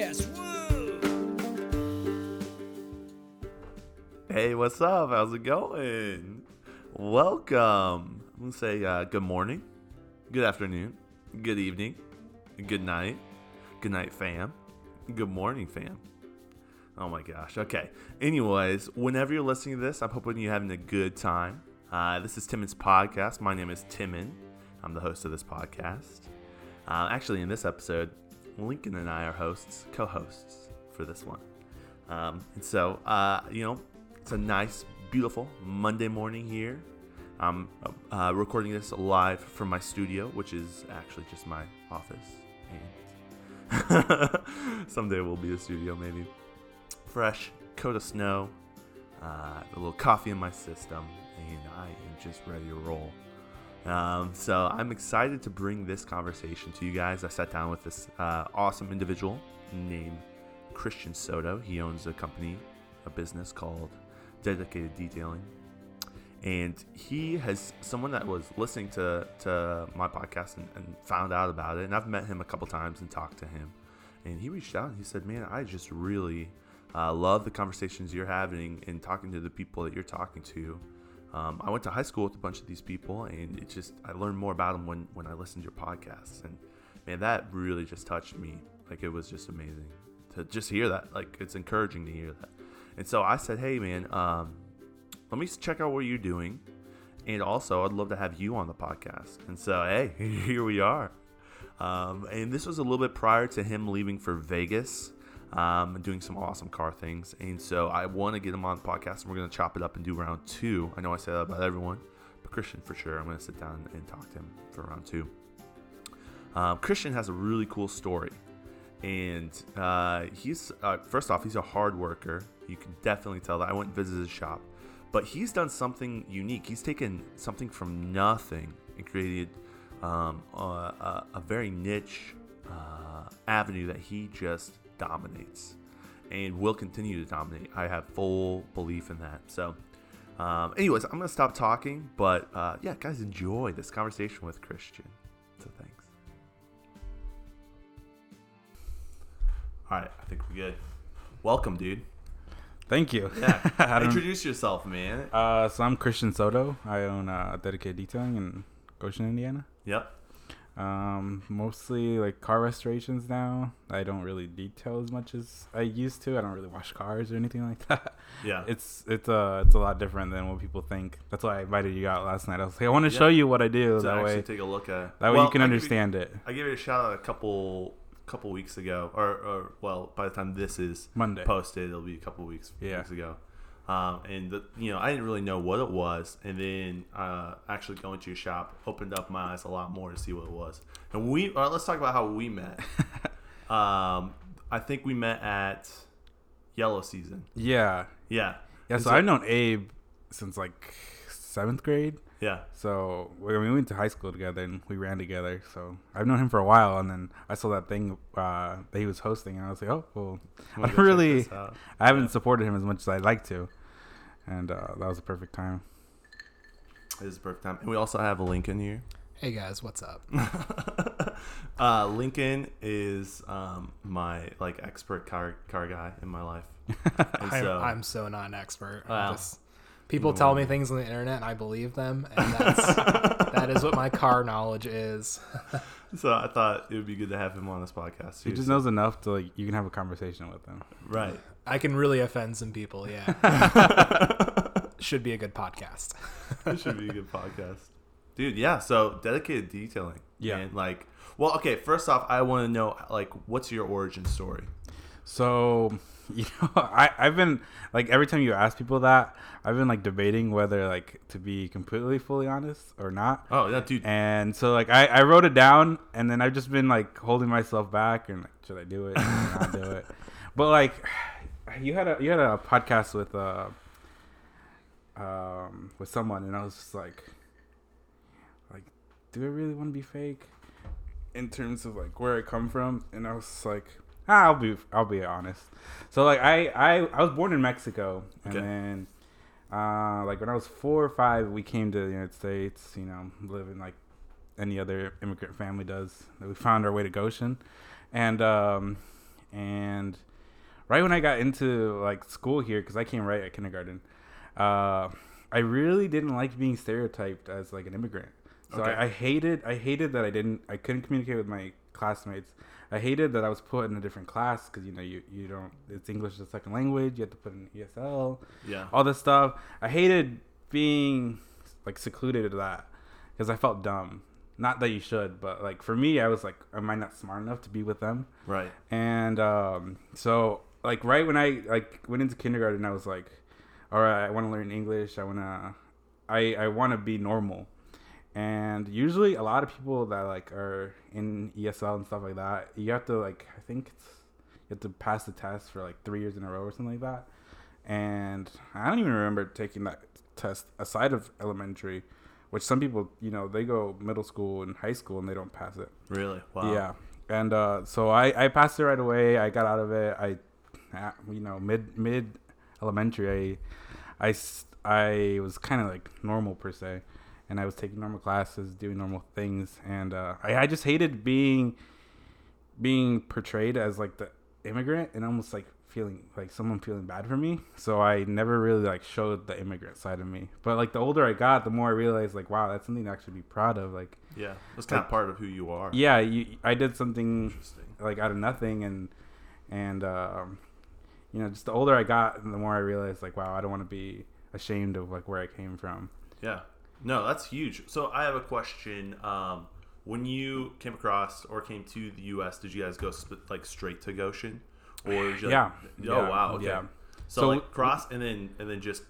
podcast. Hey, what's up? How's it going? Welcome. I'm gonna say uh, good morning, good afternoon, good evening, good night, good night, fam, good morning, fam. Oh my gosh. Okay. Anyways, whenever you're listening to this, I'm hoping you're having a good time. Uh, this is Timon's podcast. My name is Timon. I'm the host of this podcast. Uh, actually, in this episode, Lincoln and I are hosts, co-hosts for this one. Um, and so, uh, you know, it's a nice, beautiful Monday morning here. I'm uh, recording this live from my studio, which is actually just my office. And someday will be a studio, maybe. Fresh coat of snow, uh, a little coffee in my system, and I am just ready to roll. Um, so I'm excited to bring this conversation to you guys. I sat down with this uh, awesome individual named Christian Soto. He owns a company, a business called Dedicated Detailing. And he has someone that was listening to, to my podcast and, and found out about it. And I've met him a couple times and talked to him. And he reached out and he said, Man, I just really uh, love the conversations you're having and talking to the people that you're talking to. Um, I went to high school with a bunch of these people, and it just I learned more about them when when I listened to your podcasts, and man, that really just touched me. Like it was just amazing to just hear that. Like it's encouraging to hear that. And so I said, hey man, um, let me check out what you're doing, and also I'd love to have you on the podcast. And so hey, here we are. Um, and this was a little bit prior to him leaving for Vegas um, doing some awesome car things. And so I want to get him on the podcast, and we're going to chop it up and do round two. I know I say that about everyone, but Christian for sure. I'm going to sit down and talk to him for round two. Um, Christian has a really cool story, and uh, he's uh, first off, he's a hard worker. You can definitely tell that. I went and visited his shop, but he's done something unique. He's taken something from nothing and created um, a, a, a, very niche uh, avenue that he just dominates and will continue to dominate. I have full belief in that. So, um, anyways, I'm going to stop talking. But uh, yeah, guys, enjoy this conversation with Christian. So, thanks. All right, I think we're good. Welcome, dude. Thank you. Yeah. Introduce yourself, man. Uh, so I'm Christian Soto. I own uh, Dedicated Detailing in Goshen, Indiana. Yep. Um, mostly like car restorations now. I don't really detail as much as I used to. I don't really wash cars or anything like that. Yeah. It's it's uh it's a lot different than what people think. That's why I invited you out last night. I was like, I want to Yeah. show you what I do. To that way, take a look at. that way you can I give you- understand it. I gave it a shout out a couple couple weeks ago, or, or well, by the time this is Monday. posted, it'll be a couple weeks Yeah. weeks ago. Um, and the, you know, I didn't really know what it was, and then uh, actually going to your shop opened up my eyes a lot more to see what it was. And we, all right, let's talk about how we met. um, I think we met at Yellow Season. Yeah. Yeah, Yeah. And So, I've known Abe since like seventh grade. yeah, So we, we went to high school together and we ran together. So I've known him for a while, and then I saw that thing uh, that he was hosting, and I was like, oh, well, I really. I haven't Yeah. supported him as much as I'd like to, and uh, that was a perfect time. This is the perfect time. And we also have Lincoln here. Hey guys, what's up? uh, Lincoln is um, my like expert car car guy in my life. I'm, so, I'm so not an expert. I'm Wow. just- people tell me things on the internet and I believe them, and that's that is what my car knowledge is. so I thought it would be good to have him on this podcast. He too. just knows enough to like you can have a conversation with him. right. I can really offend some people. Yeah, should be a good podcast. This should be a good podcast, dude. Yeah. So dedicated detailing. Yeah. And like, well, okay. First off, I want to know like, what's your origin story? So you know, I I've been like every time you ask people that, I've been like debating whether like to be completely fully honest or not. Oh yeah, dude. And so like I, I wrote it down and then I've just been like holding myself back and like should I do it? Should I not do it? But like you had a you had a podcast with uh um with someone and I was just like like do I really want to be fake in terms of like where I come from? And I was like ah, I'll be I'll be honest. So like I I, I was born in Mexico and Okay. then uh, like when I was four or five, we came to the United States. You know, living like any other immigrant family does. We found our way to Goshen, and um, and right when I got into like school here, because I came right at kindergarten, uh, I really didn't like being stereotyped as like an immigrant. So Okay. I, I hated I hated that I didn't I couldn't communicate with my classmates. I hated that I was put in a different class because you know you, you don't it's English as a second language. You have to put in ESL Yeah. all this stuff. I hated being like secluded to that because I felt dumb. Not that you should, but like for me, I was like, am I not smart enough to be with them? Right. And um, so like right when I like went into kindergarten, I was like, all right, I want to learn English. I want to, I I want to be normal. And usually, a lot of people that like are in ESL and stuff like that, you have to like I think it's you have to pass the test for like three years in a row or something like that. And I don't even remember taking that test aside of elementary, which some people you know they go middle school and high school and they don't pass it. Really? Wow. Yeah, and uh, so I I passed it right away. I got out of it. I, you know, mid mid elementary, I, I, I was kind of like normal per se, and I was taking normal classes, doing normal things, and uh, I I just hated being being portrayed as like the immigrant and almost like feeling like someone feeling bad for me so i never really like showed the immigrant side of me but like the older i got the more i realized like wow that's something to actually be proud of like Yeah. That's kind of part of who you are. yeah you, i did something Interesting. like out of nothing and and um you know just the older i got the more i realized like wow i don't want to be ashamed of like where i came from Yeah. No, that's huge. So I have a question. Um, when you came across or came to the U.S., did you guys go sp- like straight to Goshen, or did you, like- Yeah. Oh Yeah. wow. Okay. Yeah. So, So- like cross and then and then just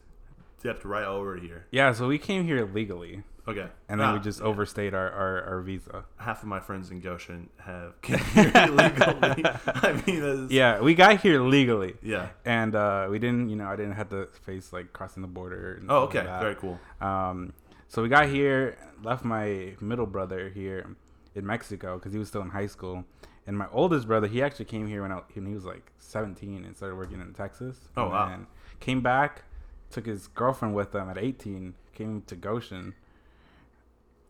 dipped right over here. yeah so we came here legally Okay. and then Ah, we just yeah. overstayed our, our, our visa half of my friends in Goshen have came here illegally. I mean, yeah we got here legally yeah. and uh we didn't you know i didn't have to face like crossing the border and Oh, like okay. Very cool. Um, so we got here, left my middle brother here in Mexico because he was still in high school, and my oldest brother he actually came here when, I, when he was like 17 and started working in Texas. Oh, and wow. then Came back, took his girlfriend with him at 18, came to Goshen,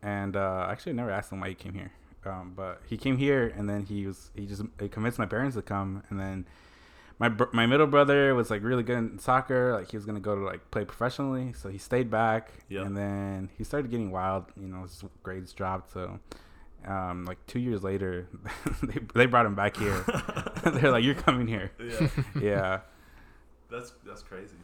and uh, actually I never asked him why he came here. Um, but he came here and then he was he just he convinced my parents to come and then my br- my middle brother was like really good in soccer. Like he was gonna go to like play professionally, so he stayed back. Yeah. And then he started getting wild. You know, his grades dropped. So, um, like two years later, they they brought him back here. They're like, "You're coming here." Yeah. Yeah. that's that's crazy.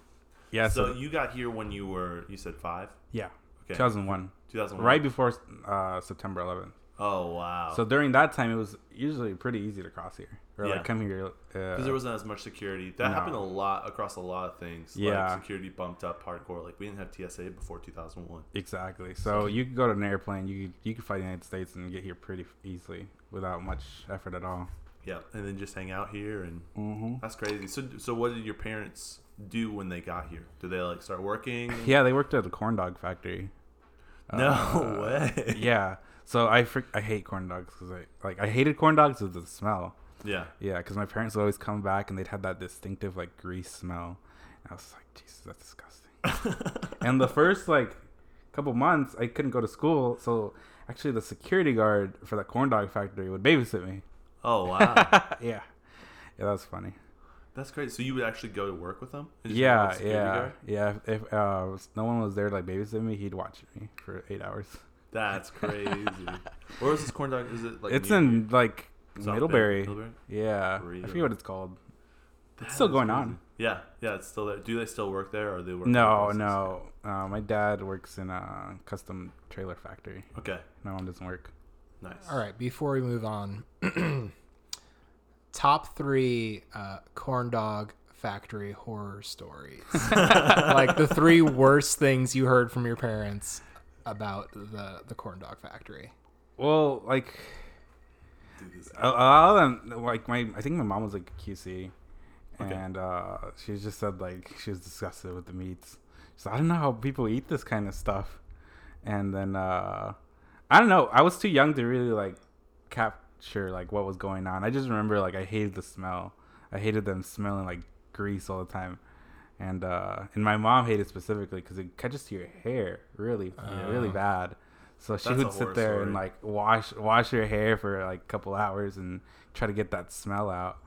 Yeah. so, So, you got here when you were you said five. yeah, Okay. 2001, 2001. right before uh, September 11th. Oh wow. So during that time, it was usually pretty easy to cross here or Yeah. like come here. because Uh, there wasn't as much security. That No. happened a lot across a lot of things. Yeah. like security bumped up hardcore. Like we didn't have TSA before 2001. Exactly. So you could go to an airplane. You could, you could fly the United States and get here pretty easily without much effort at all. Yeah, and then just hang out here, and Mm-hmm. that's crazy. So, so what did your parents do when they got here? Did they like start working? Yeah, they worked at a corn dog factory. No Uh, way. Yeah. So I I hate corn dogs because I like I hated corn dogs with the smell. Yeah. Yeah, because my parents would always come back and they'd have that distinctive like grease smell. And I was like, Jesus, that's disgusting. and the first like couple months, I couldn't go to school, so actually the security guard for that corn dog factory would babysit me. Oh wow, yeah, yeah, that was funny. That's great. So you would actually go to work with them? And just hang out Yeah, with the security yeah, guard? yeah. If, if uh, no one was there to like babysit me, he'd watch me for eight hours. That's crazy. Where is this corn dog? Is it like it's near in like Middlebury. Middlebury? Yeah, I forget what it's called. That It's still going crazy. on. Yeah, yeah, it's still there. Do they still work there, or they work? No, no. Uh, my dad works in a custom trailer factory. Okay, My mom doesn't work. nice. All right, before we move on, top three uh, corn dog factory horror stories. like the three worst things you heard from your parents about the the corn dog factory. Well, like a, a lot of them, like my, I think my mom was like a QC, Okay. and uh, she just said like she was disgusted with the meats. So I don't know how people eat this kind of stuff. And then uh, I don't know. I was too young to really like capture like what was going on. I just remember like I hated the smell. I hated them smelling like grease all the time. And uh, and my mom hated specifically because it catches to your hair really, really Oh. bad. So she would sit there and like wash wash your hair for like a couple hours and try to get that smell out.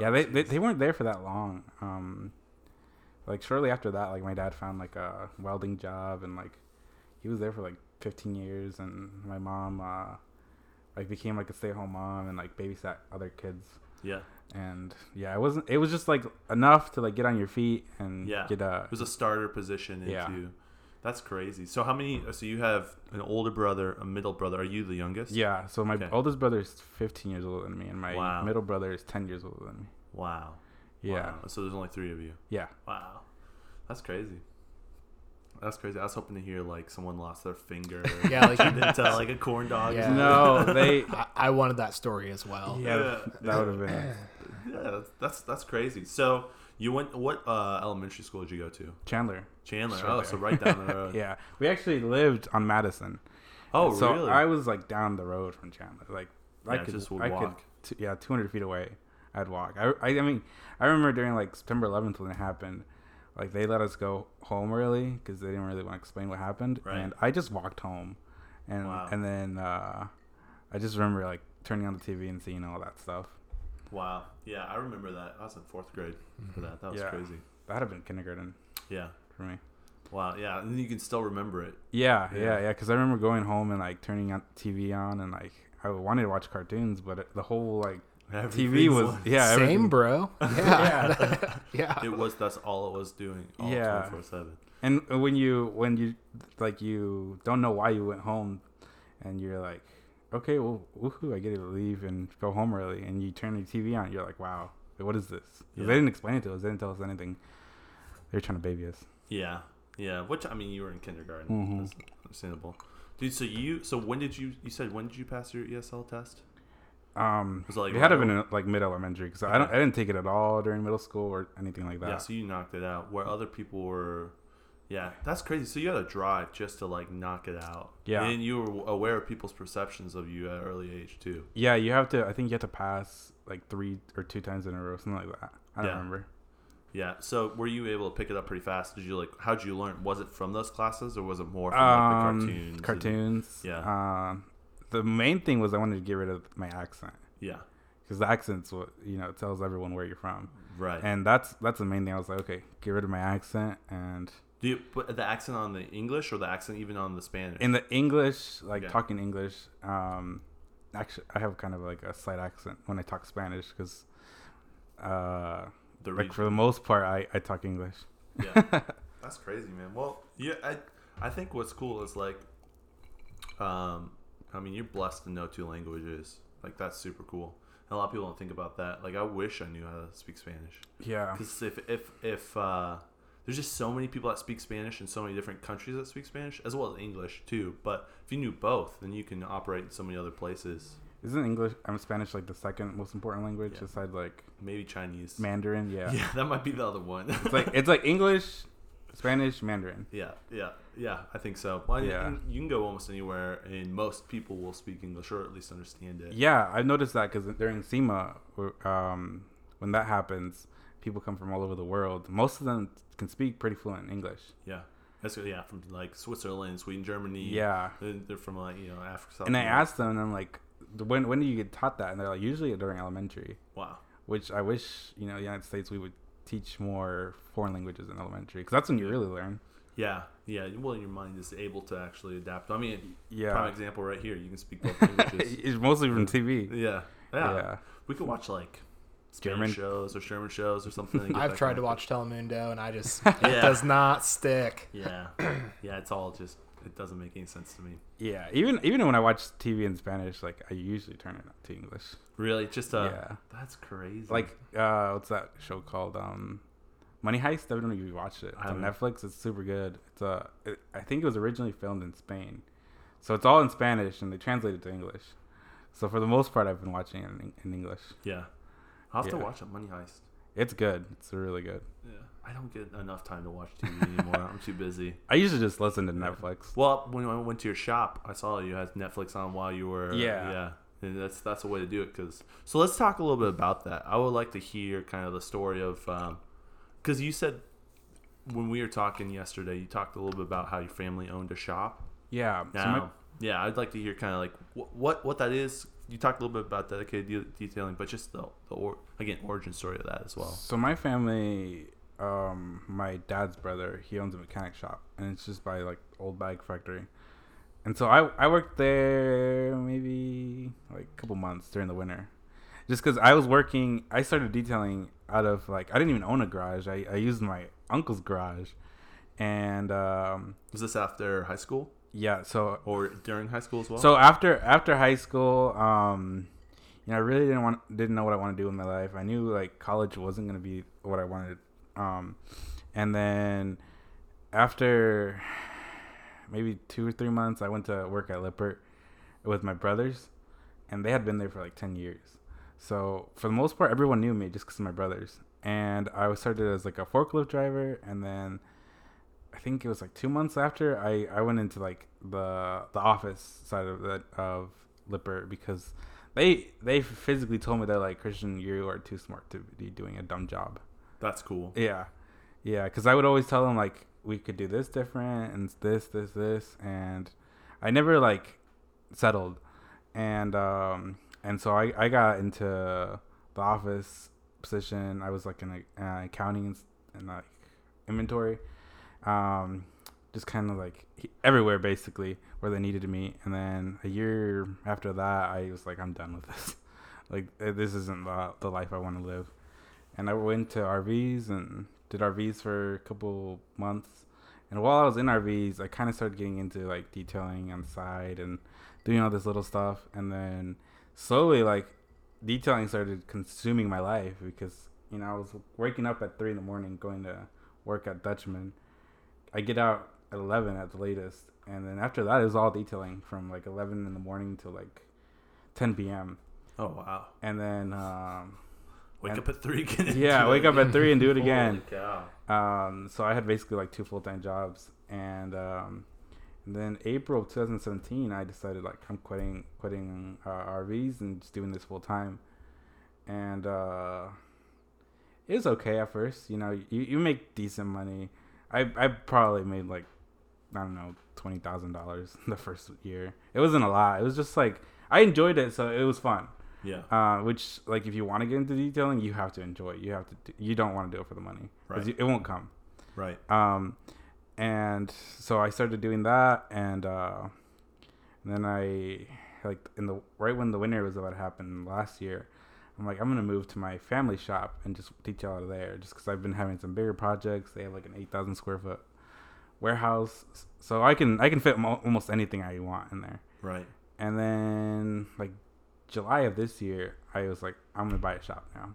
yeah, they, they they weren't there for that long. Um, like shortly after that, like my dad found like a welding job, and like he was there for like 15 years, and my mom uh, like became like a stay-at-home mom and like babysat other kids. Yeah, And yeah, it wasn't. It was just like enough to like get on your feet and Yeah. get a it was a starter position into. Yeah. That's crazy. So how many? Uh, so you have an older brother, a middle brother. Are you the youngest? yeah. So my Okay. oldest brother is 15 years older than me, and my Wow. middle brother is 10 years older than me. Wow. Yeah, Wow. So there's only three of you. yeah. Wow. That's crazy. That's crazy. I was hoping to hear like someone lost their finger. Yeah, like- turned into like a corn dog. Yeah. No, they. I, I wanted that story as well. Yeah, Yeah. that would have been Yeah, that's, that's that's crazy. So you went. What uh, elementary school did you go to? Chandler. Chandler. Sure oh, so right down the road. Yeah, we actually lived on Madison. Oh, so really? I was like down the road from Chandler. Like I Yeah, could, just would I walk. could, t- yeah, 200 feet away, I'd walk. I, I, I mean, I remember during like September 11th when it happened, like they let us go home early because they didn't really want to explain what happened, Right. and I just walked home, and Wow. and then uh, I just remember like turning on the TV and seeing all that stuff. Wow. Yeah, I remember that. I was in fourth grade for that. That was Yeah. crazy. That had been kindergarten Yeah. for me. Wow. Yeah, and you can still remember it. Yeah, Yeah. yeah, yeah. Because I remember going home and like turning on TV on and like I wanted to watch cartoons, but it, the whole like TV Everything was yeah, Same, everything- bro. Yeah. yeah. It was. That's all it was doing. All Yeah. Twenty four seven. And when you when you like you don't know why you went home, and you're like, okay, well, woohoo, I get to leave and go home early, and you turn your TV on, you're like, wow, what is this Yeah. They didn't explain it to us. They didn't tell us anything. They were trying to baby us. Yeah. Yeah. Which I mean, you were in kindergarten. Mhm. That's understandable. Dude, so you so when did you you said when did you pass your ESL test? Um, Was it, like, it had to have been like mid elementary because I don't I didn't take it at all during middle school or anything like that. Yeah, so you knocked it out. Where other people were, yeah, that's crazy. So you had to drive just to like knock it out. Yeah. and you were aware of people's perceptions of you at an early age too. Yeah, you have to. I think you have to pass like three or two times in a row, something like that. I don't Yeah. remember. Yeah. So were you able to pick it up pretty fast? Did you like? How'd you learn? Was it from those classes or was it more from like Um, the cartoons? and- cartoons. Yeah. Um, the main thing was I wanted to get rid of my accent yeah. because the accent's what you know it tells everyone where you're from, Right. and that's that's the main thing. I was like, okay, get rid of my accent, and Do you put the accent on the English or the accent even on the Spanish? in the English, like Okay. talking English. Um, actually, I have kind of like a slight accent when I talk Spanish because, uh, the like for the most part, I I talk English. yeah. That's crazy, man. Well, yeah, I I think what's cool is like, um, I mean, you're blessed to know two languages. Like that's super cool. And a lot of people don't think about that. Like I wish I knew how to speak Spanish. Yeah. Because if if if uh, there's just so many people that speak Spanish in so many different countries that speak Spanish, as well as English too. But if you knew both, then you can operate in so many other places. Isn't English? I'm Spanish like the second most important language Yeah. besides like Maybe Chinese. Mandarin. Yeah. Yeah, that might be the other one. It's like it's like English, Spanish, Mandarin. Yeah, yeah, yeah. I think so. Well, you Yeah. can- you can go almost anywhere, and most people will speak English or at least understand it. Yeah, I've noticed that because during SEMA, um, when that happens, people come from all over the world. Most of them can speak pretty fluent English. Yeah, that's yeah from like Switzerland, Sweden, Germany. Yeah. They're, from like you know Africa. South And I asked them, and I'm like, when when do you get taught that? And they're like, usually during elementary. Wow. Which I wish you know, the United States we would teach more foreign languages in elementary because that's when you really learn. Yeah, yeah. Well, your mind is able to actually adapt. I mean, prime example right here. You can speak both languages. it's mostly from TV. yeah, yeah, Yeah. We could watch like German- shows or Sherman shows or something. I've tried to connected. watch Telemundo and I just Yeah. it does not stick. Yeah, yeah. It's all just. It doesn't make any sense to me. Yeah, even even when I watch TV in Spanish, like I usually turn it to English. Really, just uh, yeah, that's crazy. like uh, what's that show called? Um, Money Heist. I don't know if you watched it. It's on haven't. Netflix. It's super good. It's uh, it, I think it was originally filmed in Spain, so it's all in Spanish and they translate it to English. So for the most part, I've been watching it in, in English. yeah, I'll have to watch it. Money Heist. It's good. It's really good. Yeah, I don't get enough time to watch TV anymore. I'm too busy. I usually just listen to Netflix. Well, when I went to your shop, I saw you had Netflix on while you were Yeah. yeah. And that's that's a way to do it. Cause so let's talk a little bit about that. I would like to hear kind of the story of, because you said when we were talking yesterday, you talked a little bit about how your family owned a shop. Yeah. So my, yeah, I'd like to hear kind of like wh- what what that is. You talked a little bit about dedicated de- detailing, but just the the or, again origin story of that as well. So my family, um, my dad's brother, he owns a mechanic shop, and it's just by like old bike factory. And so I I worked there maybe like a couple months during the winter, just because I was working. I started detailing out of like I didn't even own a garage. I I used my uncle's garage, and um, Was this after high school yeah. So or during high school as well? so after after high school, um, you know, I really didn't want didn't know what I wanted to do in my life. I knew like college wasn't gonna be what I wanted. Um, and then after maybe two or three months, I went to work at Lippert with my brothers, and they had been there for like ten years. So for the most part, everyone knew me just because of my brothers. And I was started as like a forklift driver, and then I think it was like two months after I, I went into like the the office side of that of Lippert because they they physically told me they're like Christian, you are too smart to be doing a dumb job. That's cool. Yeah, yeah. Because I would always tell them like we could do this different and this this this, and I never like settled, and um and so I I got into the office position. I was like in a, uh, accounting and, like inventory, um, just kind of like everywhere basically where they needed me. And then a year after that, I was like, I'm done with this. like eh, this isn't the the life I want to live and I went to RVs and did RVs for a couple months. And while I was in RVs, I kind of started getting into like detailing on the side and doing all this little stuff. And then slowly, like detailing started consuming my life because you know I was waking up at three in the morning going to work at Dutchman. I get out at eleven at the latest, and then after that it was all detailing from like eleven in the morning to like ten p.m. Oh wow! And then um, Wake And- up at three. Into yeah, wake up at three and do it again. Um, so I had basically like two full time jobs, and um, and then April 2017, I decided like I'm quitting quitting uh, RVs and just doing this full time, and uh, it was okay at first. You know, you, you make decent money. I I probably made like I don't know twenty thousand dollars the first year. It wasn't a lot. It was just like I enjoyed it, so it was fun. Yeah. Uh, which like if you want to get into detailing, you have to enjoy it. You have to. Do, you don't want to do it for the money. Right. you- it won't come. Right. Um, and so I started doing that, and uh, and then I like in the right when the winter was about to happen last year, I'm like I'm gonna move to my family shop and just teach out of there, just because I've been having some bigger projects. They have like an eight thousand square foot warehouse, so I can I can fit mo- almost anything I want in there. Right. And then like July of this year, I was like I'm gonna buy a shop now.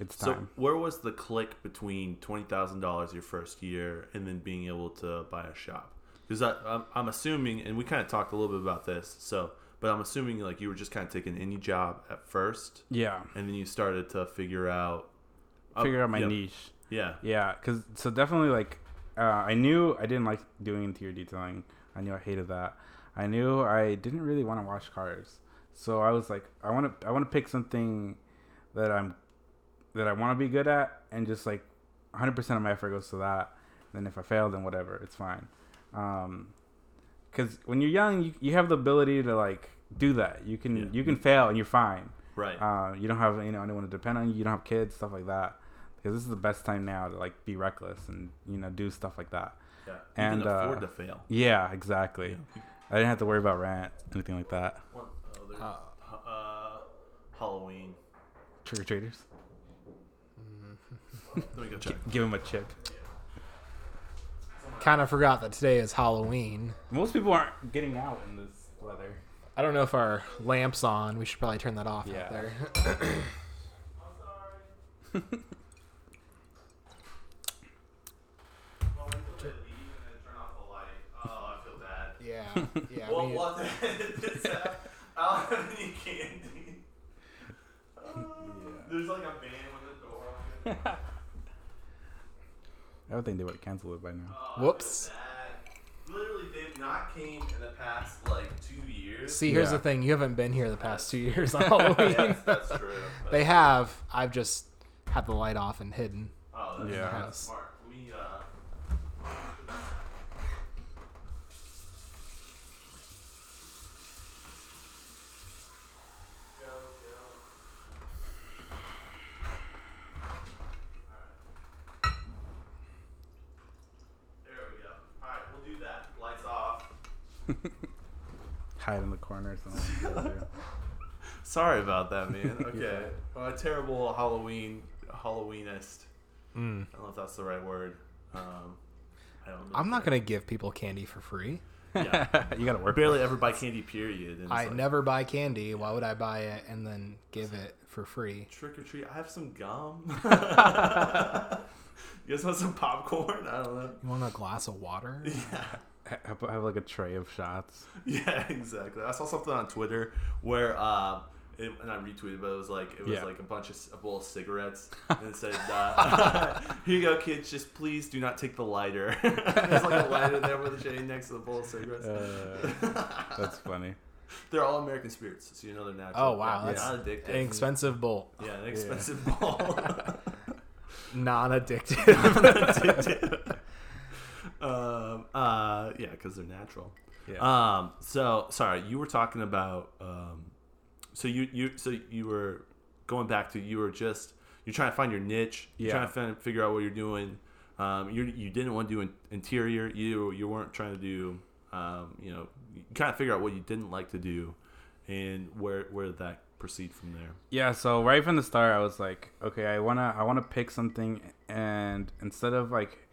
It's So where was the click between twenty thousand dollars your first year and then being able to buy a shop? Because I'm, I'm assuming, and we kind of talked a little bit about this. So, but I'm assuming like you were just kind of taking any job at first, yeah, and then you started to figure out uh, figure out my yeah, niche. Yeah. Yeah, cause so definitely like uh, I knew I didn't like doing interior detailing. I knew I hated that. I knew I didn't really want to wash cars. So I was like, I want to I want to pick something that I'm that I want to be good at, and just like 100 percent of my effort goes to that. Then if I fail, then whatever, it's fine. Um, because when you're young, you, you have the ability to like do that. You can Yeah. you can fail and you're fine. Right. Uh, you don't have you know anyone to depend on. You you don't have kids, stuff like that. Because this is the best time now to like be reckless and you know do stuff like that. yeah. You and, can afford uh, to fail. Yeah, exactly. Yeah. I didn't have to worry about rent, anything like that. What other, Uh, uh, Halloween. Trick or treaters, Let me go check. give him a chip. Kind of forgot that today is Halloween. Most people aren't getting out in this weather. I don't know if our lamp's on. We should probably turn that off Yeah. out there. Oh, I feel bad. yeah, yeah. Well, we- what this I don't have any candy. There's like a van with a door on it. I don't think they would have canceled it by now. Oh, Whoops. Literally, they've not came in the past like two years. See, here's Yeah. the thing. You haven't been here the past two years on Halloween. yes, that's true. That's they have. I've just had the light off and hidden. Oh, that's, Yeah. that's smart. Let me, uh, Hide in the corner. So no one can go there. Sorry about that, man. Okay, well, a terrible Halloween Halloweenist. Mm. I don't know if that's the right word. Um, I don't. know I'm not gonna give people candy for free. Yeah, you gotta work. barely ever buy candy. Period. And I like, never buy candy. Why would I buy it and then give it for free? Trick or treat. I have some gum. you guys want some popcorn? I don't know. You want a glass of water? Yeah. Have, have like a tray of shots. Yeah, exactly. I saw something on Twitter where, uh, it, and I retweeted, but it was like it was Yeah. like a bunch of c- a bowl of cigarettes, and it said, uh, "Here you go, kids. Just please do not take the lighter." There's like a lighter there with a shade next to the bowl of cigarettes. Uh, that's funny. they're all American spirits, so you know they're natural. Oh wow, Yeah, that's not addictive. an expensive bowl. Yeah, an expensive bowl. Non-addictive. Addictive. Um, uh, yeah, because they're natural. Yeah. Um, so sorry, you were talking about. Um, so you you so you were going back to you were just you're trying to find your niche. You're Yeah. trying to find, figure out what you're doing. Um, you you didn't want to do in, interior. You you weren't trying to do. Um, you know, you kind of figure out what you didn't like to do, and where where did that proceed from there? Yeah, so right from the start, I was like, okay, I wanna, I wanna pick something, and instead of like,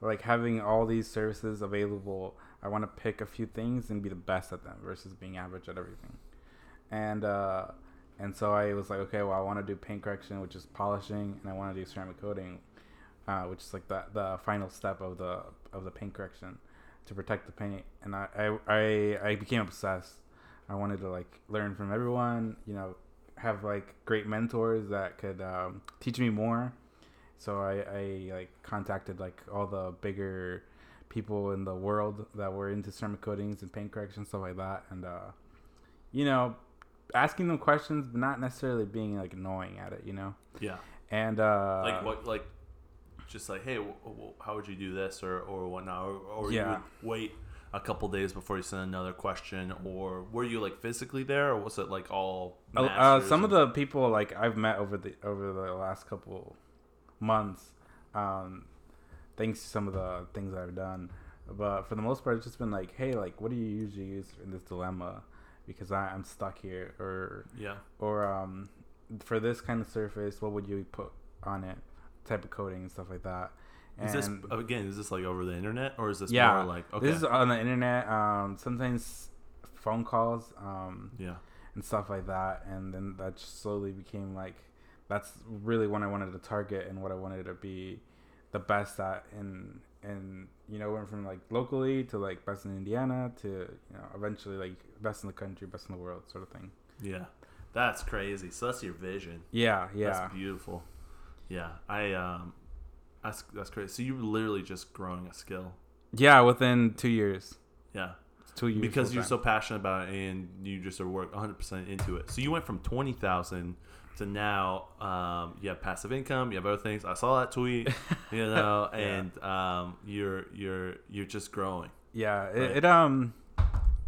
like having all these services available, I want to pick a few things and be the best at them versus being average at everything. And uh, and so I was like, okay, well, I want to do paint correction, which is polishing, and I want to do ceramic coating, uh, which is like the the final step of the of the paint correction to protect the paint. And I I I, I became obsessed. I wanted to like learn from everyone, you know, have like great mentors that could um, teach me more. So I, I like contacted like all the bigger people in the world that were into ceramic coatings and paint correction stuff like that, and uh, you know, asking them questions, but not necessarily being like annoying at it, you know. Yeah, And uh, like what like just like hey, w- w- how would you do this or or whatnot, or, or you Yeah. would wait a couple days before you send another question, or were you like physically there, or was it like all? Uh, uh, some of the people like I've met over the over the last couple months, um, thanks to some of the things I've done. But for the most part, it's just been like, hey, like, what do you usually use in this dilemma? Because I, I'm stuck here, or yeah, or um, for this kind of surface, what would you put on it? Type of coating and stuff like that. is this And- again? Is this like over the internet, or is this Yeah, more like okay? This is on the internet. Um, sometimes phone calls. Um, yeah, and stuff like that and then that just slowly became like that's really what i wanted to target and what i wanted to be the best at and and you know went from like locally to like best in indiana to you know eventually like best in the country best in the world sort of thing yeah. That's crazy. So that's your vision. yeah yeah That's beautiful. Yeah, I um, that's that's crazy. So you were literally just growing a skill. yeah within two years Yeah, It's two years because you're full-time. so passionate about it and you just are work 100% into it. So you went from 20,000 to now um, you have passive income, you have other things. I saw that tweet, you know, Yeah. and um, you're you're you're just growing. yeah it, Right. it um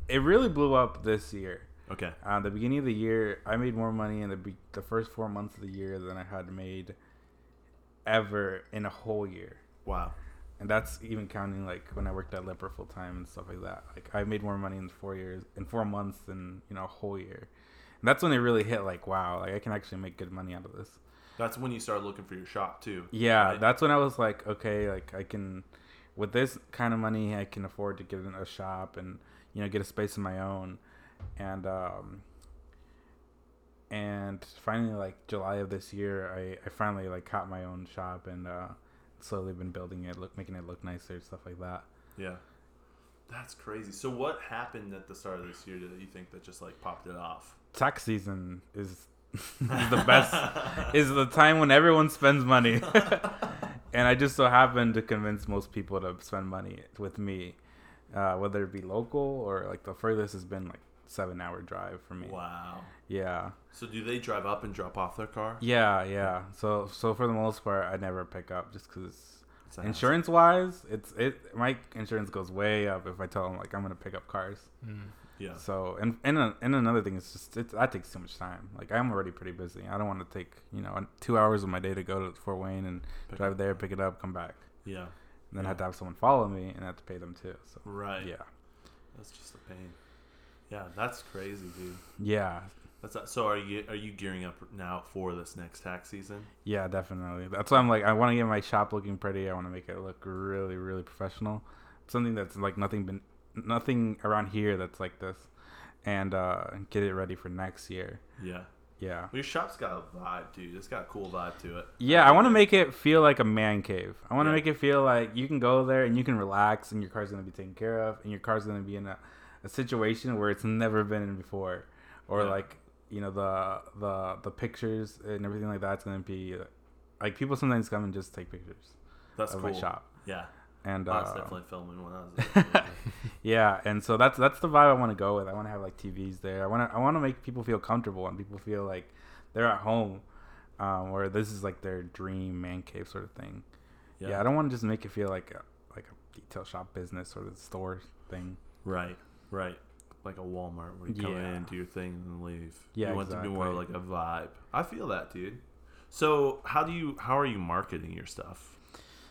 it really blew up this year Okay. Uh, the beginning of the year, I made more money in the be- the first four months of the year than I had made ever in a whole year, Wow. and that's even counting like when I worked at Lippert full time and stuff like that. Like I made more money in four years, in four months than you know a whole year. And that's when it really hit. Like wow, like I can actually make good money out of this. That's when you start looking for your shop too. Yeah, Right. that's when I was like, okay, like I can, with this kind of money, I can afford to get in a shop and you know get a space of my own, and um, and finally like July of this year, I I finally like caught my own shop and uh, slowly been building it, look making it look nicer, stuff like that. Yeah. That's crazy. So what happened at the start of this year that you think that just like popped it off? Tax season is is the best is the time when everyone spends money. and I just so happened to convince most people to spend money with me, uh, whether it be local or like the furthest has been like seven hour drive for me. Wow. Yeah, So do they drive up and drop off their car? yeah, yeah. So so for the most part, I never pick up just because Is that- insurance wise, it's it my insurance goes way up if I tell them like I'm gonna pick up cars. Mm. Yeah. So and and, a, and another thing is just it, that takes too much time. Like I'm already pretty busy. I don't want to take you know two hours of my day to go to Fort Wayne and Pick drive up- there, pick it up, come back, Yeah. and then Yeah. have to have someone follow me and I have to pay them too. So Right. yeah, That's just a pain. Yeah, that's crazy, dude. Yeah, That's so. Are you are you gearing up now for this next tax season? yeah, definitely. That's why I'm like, I want to get my shop looking pretty. I want to make it look really, really professional. Something that's like nothing been, nothing around here that's like this, and uh, get it ready for next year. Yeah. Yeah. Well, your shop's got a vibe, dude. It's got a cool vibe to it. Yeah, I want to make it feel like a man cave. I want to Yeah. make it feel like you can go there and you can relax, and your car's gonna be taken care of, and your car's gonna be in a, a situation where it's never been in before, or Yeah. like you know the the the pictures and everything like that's gonna be like people sometimes come and just take pictures That's of cool. my shop, Yeah, and I was uh, definitely filming when I was. There. yeah, and so that's that's the vibe I want to go with. I want to have like TVs there. I want to I want to make people feel comfortable and people feel like they're at home, um, where this is like their dream man cave sort of thing. Yeah, I don't want to just make it feel like a, like a detail shop business or the store thing. Right, right. Like a Walmart where you come Yeah. in, do your thing, and leave. Yeah, you want to be more like a vibe. I feel that, dude. So how do you? How are you marketing your stuff?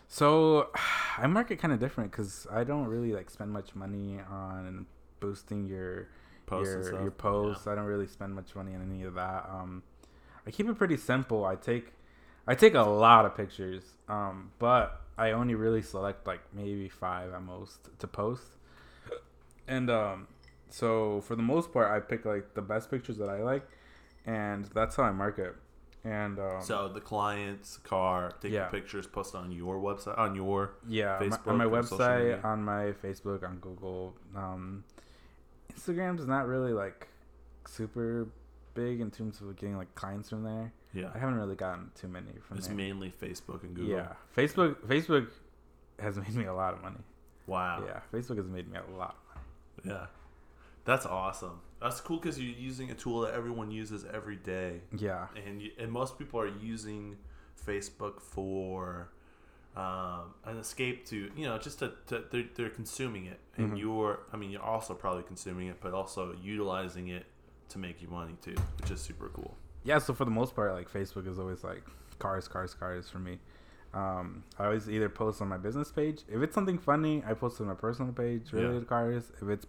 So I market kind of different because I don't really like spend much money on boosting your Posts and your your posts. I don't really spend much money on any of that. Um, I keep it pretty simple. I take I take a lot of pictures, um, but I only really select like maybe five at most to post. And um, so for the most part, I pick like the best pictures that I like, and that's how I market. And um, So the client's car, take Yeah. pictures, post on your website, on your Yeah, my- Facebook on my website, on my Facebook, on Google. Um, Instagram's not really like super big in terms of getting like clients from there. yeah. I haven't really gotten too many from It's there. mainly Facebook and Google. Yeah, Facebook. Facebook has made me a lot of money. Wow. Yeah, Facebook has made me a lot. Of money. Yeah. That's awesome. That's cool because you're using a tool that everyone uses every day, Yeah, and you, and most people are using Facebook for um, an escape to you know just to, to they're, they're consuming it, and Mhm. you're I mean you're also probably consuming it, but also utilizing it to make you money too, which is super cool. yeah. So for the most part, like Facebook is always like cars, cars, cars for me. Um, I always either post on my business page. If it's something funny, I post on my personal page related Yeah. to cars. If it's,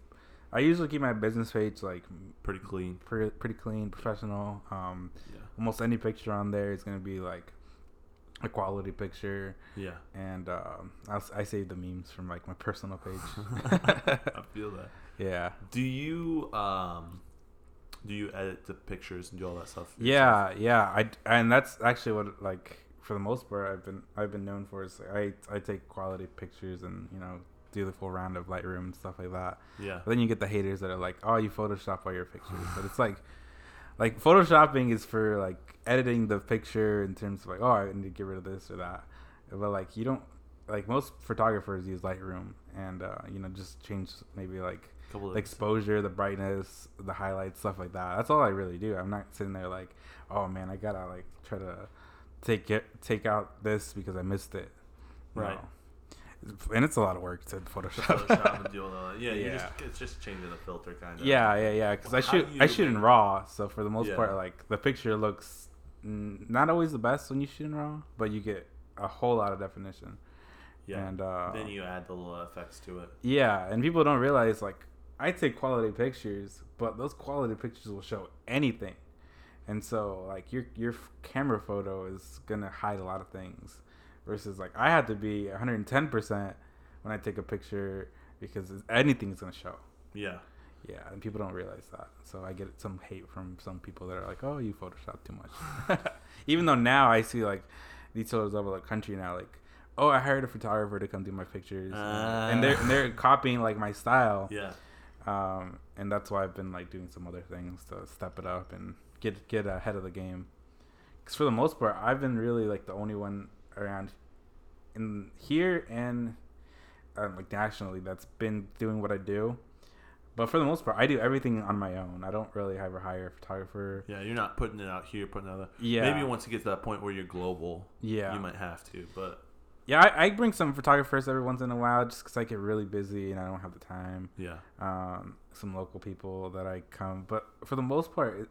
I usually keep my business page like Pretty clean. pretty, pretty clean, professional. Um, Yeah. almost any picture on there is gonna be like a quality picture, Yeah. and um, I'll, I save the memes from like my personal page. I feel that. yeah, Do you um do you edit the pictures and do all that stuff? yourself? yeah, yeah. I and that's actually what like for the most part I've been I've been known for is like, I I take quality pictures and you know do the full round of Lightroom and stuff like that. Yeah. But then you get the haters that are like, "Oh, you Photoshop all your pictures," but it's like, like photoshopping is for like editing the picture in terms of like, "Oh, I need to get rid of this or that," but like you don't like most photographers use Lightroom and uh, you know just change maybe like the exposure, the brightness, the highlights, stuff like that. That's all I really do. I'm not sitting there like, "Oh man, I gotta like try to take it take out this because I missed it." Right. No. And it's a lot of work to Photoshop. Photoshop and do all that. Yeah, you Yeah. just it's just changing the filter kind of. Yeah, yeah, yeah. Because I shoot, I shoot in RAW, so for the most Yeah. part, like the picture looks not always the best when you shoot in RAW, but you get a whole lot of definition. Yeah. And uh, then you add the little effects to it. yeah, and people don't realize like I take quality pictures, but those quality pictures will show anything, and so like your your camera photo is gonna hide a lot of things, versus like I had to be 110 percent when I take a picture because anything's gonna show. Yeah. Yeah, and people don't realize that. So I get some hate from some people that are like, "Oh, you Photoshop too much." Even though now I see like detailers over the country now, like, "Oh, I hired a photographer to come do my pictures," and they're and they're copying like my style. Yeah. Um, and that's why I've been like doing some other things to step it up and get get ahead of the game. Because for the most part, I've been really like the only one around in here and um, like nationally that's been doing what I do. But for the most part, I do everything on my own. I don't really ever hire a photographer. Yeah. You're not putting it out here, putting it out there. Yeah, Maybe once you get to that point where you're global, yeah, you might have to. But yeah. I, I bring some photographers every once in a while just because I get really busy and I don't have the time. yeah. um, some local people that I come. But for the most part,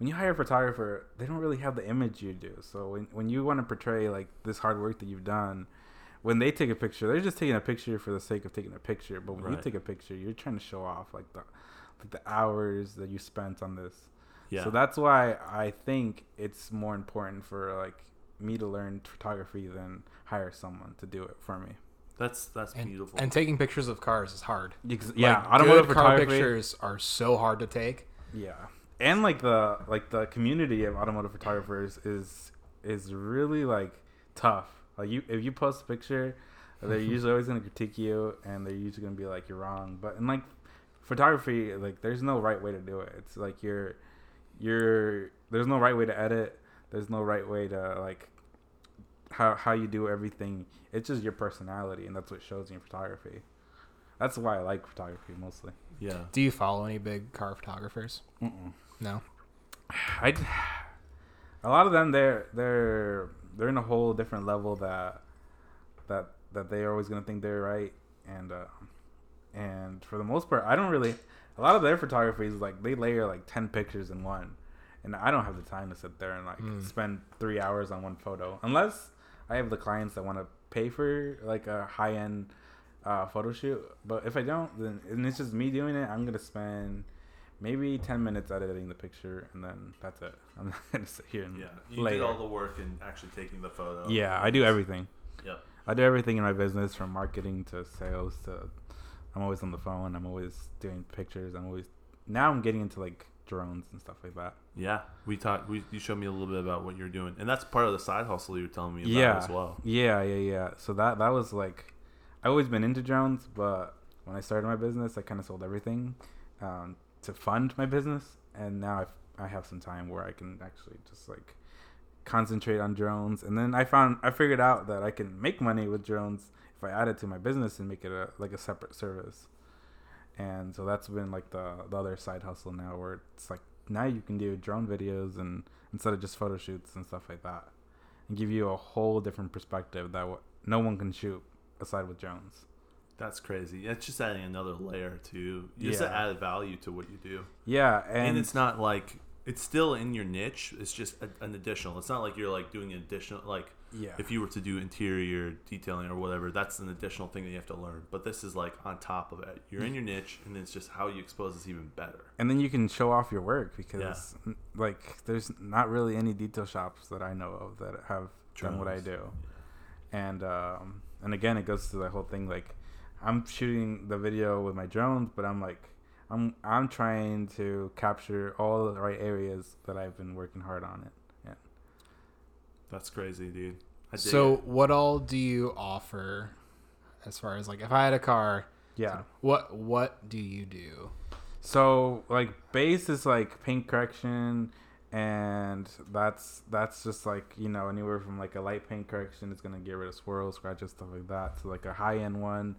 when you hire a photographer, they don't really have the image you do. So when, when you want to portray like this hard work that you've done, when they take a picture, they're just taking a picture for the sake of taking a picture. But when you take a picture, you're trying to show off like the like the hours that you spent on this. Yeah. So that's why I think it's more important for like me to learn photography than hire someone to do it for me. that's that's And, beautiful. and taking pictures of cars is hard. Ex- yeah, Like, automotive good car pictures are so hard to take. Yeah, and like the like the community of automotive photographers is is really like tough. Like you, if you post a picture, they're usually always gonna critique you, and they're usually gonna be like you're wrong. But in like photography, like there's no right way to do it. It's like you're you're there's no right way to edit. There's no right way to like how how you do everything. It's just your personality, and that's what shows in photography. That's why I like photography mostly. yeah. Do you follow any big car photographers? Mm-mm. No. I a lot of them they're they're they're in a whole different level that that that they're always gonna think they're right and uh and for the most part I don't really a lot of their photography is like they layer like 10 pictures in one and I don't have the time to sit there and like Mm. spend three hours on one photo unless I have the clients that want to pay for like a high end uh, photo shoot but if I don't then and it's just me doing it I'm gonna spend maybe 10 minutes editing the picture and then that's it i'm not gonna sit here and Yeah. You layer. did all the work in actually taking the photo. yeah i do everything yeah i do everything in my business from marketing to sales to i'm always on the phone i'm always doing pictures i'm always now i'm getting into like drones and stuff like that Yeah. We talked. We you showed me a little bit about what you're doing, and that's part of the side hustle you were telling me about yeah as well. yeah yeah yeah so that that was like i've always been into drones but when i started my business i kind of sold everything um, to fund my business and now I've, i have some time where i can actually just like concentrate on drones. And then i found i figured out that i can make money with drones if i add it to my business and make it a like a separate service. And so that's been like the the other side hustle now where it's like now you can do drone videos and instead of just photo shoots and stuff like that and give you a whole different perspective that w- no one can shoot aside with drones That's crazy. It's just adding another layer to just Yeah. to add value to what you do, yeah and, and, it's not like it's still in your niche. It's just a, an additional. It's not like you're like doing an additional like yeah if you were to do interior detailing or whatever, that's an additional thing that you have to learn. But this is like on top of it. You're in your niche, and it's just how you expose is even better. and then you can show off your work because n- like there's not really any detail shops that I know of that have done what I do. And um and again it goes to the whole thing like I'm shooting the video with my drones, but I'm like I'm I'm trying to capture all the right areas that I've been working hard on it. Yeah. That's crazy, dude. I So, it. what all do you offer as far as like if I had a car, Yeah. what what do you do? So like base is like paint correction and that's that's just like you know anywhere from like a light paint correction it's gonna get rid of swirls scratches stuff like that to like a high end one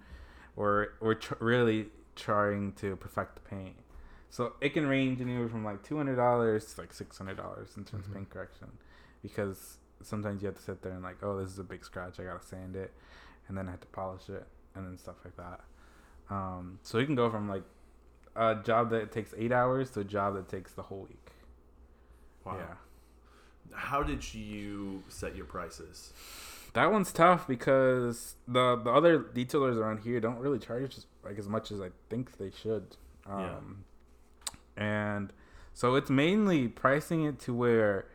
or we're tr- really trying to perfect the paint so it can range anywhere from like $200 to like $600 in terms Mhm. of paint correction because sometimes you have to sit there and like oh this is a big scratch i gotta sand it and then i have to polish it and then stuff like that um, so you can go from like a job that takes eight hours to a job that takes the whole week. wow. Yeah, How did you set your prices? That one's tough because the the other detailers around here don't really charge as, like as much as I think they should. Um, And so it's mainly pricing it to where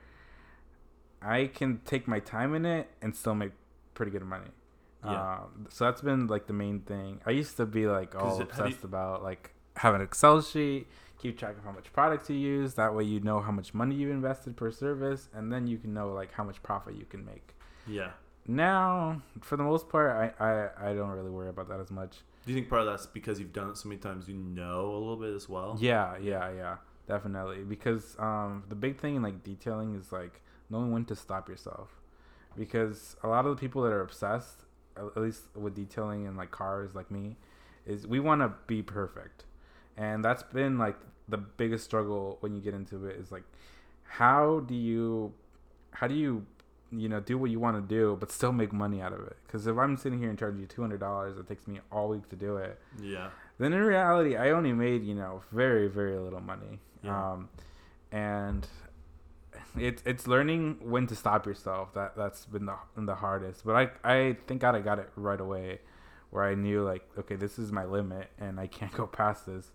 I can take my time in it and still make pretty good money. Yeah. Um, so that's been like the main thing. I used to be like all have you- obsessed about like having an Excel sheet, keep track of how much products you use. That way you know how much money you invested per service, and then you can know like how much profit you can make. Yeah. Now, for the most part, I, I, I don't really worry about that as much. Do you think part of that's because you've done it so many times, you know a little bit as well? Yeah, yeah, yeah, definitely. Because um, the big thing in like detailing is like knowing when to stop yourself. Because a lot of the people that are obsessed, at at least with detailing and like cars, like me, is we want to be perfect, and that's been like the biggest struggle when you get into it. Is like, how do you, how do you, you know, do what you want to do but still make money out of it? Because if I'm sitting here and charging you two hundred dollars, it takes me all week to do it Yeah. then in reality i only made you know very very little money Yeah. um and it's it's learning when to stop yourself. That that's been the the hardest. But I I think God I got it right away, where I knew like okay this is my limit and I can't go past this,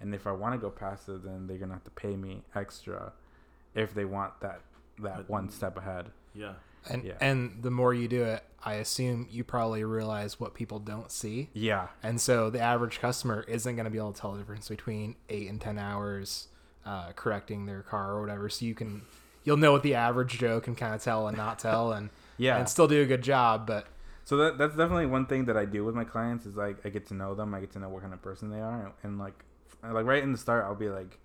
and if I want to go past it then they're gonna have to pay me extra, if they want that that But- one step ahead. Yeah. And Yeah. and the more you do it, I assume you probably realize what people don't see. Yeah, And so the average customer isn't going to be able to tell the difference between eight and ten hours uh, correcting their car or whatever. So you can, you'll know what the average Joe can kind of tell and not tell, and yeah. and still do a good job. But So that that's definitely one thing that I do with my clients is like I get to know them. I get to know what kind of person they are, and, and like like right in the start, I'll be like,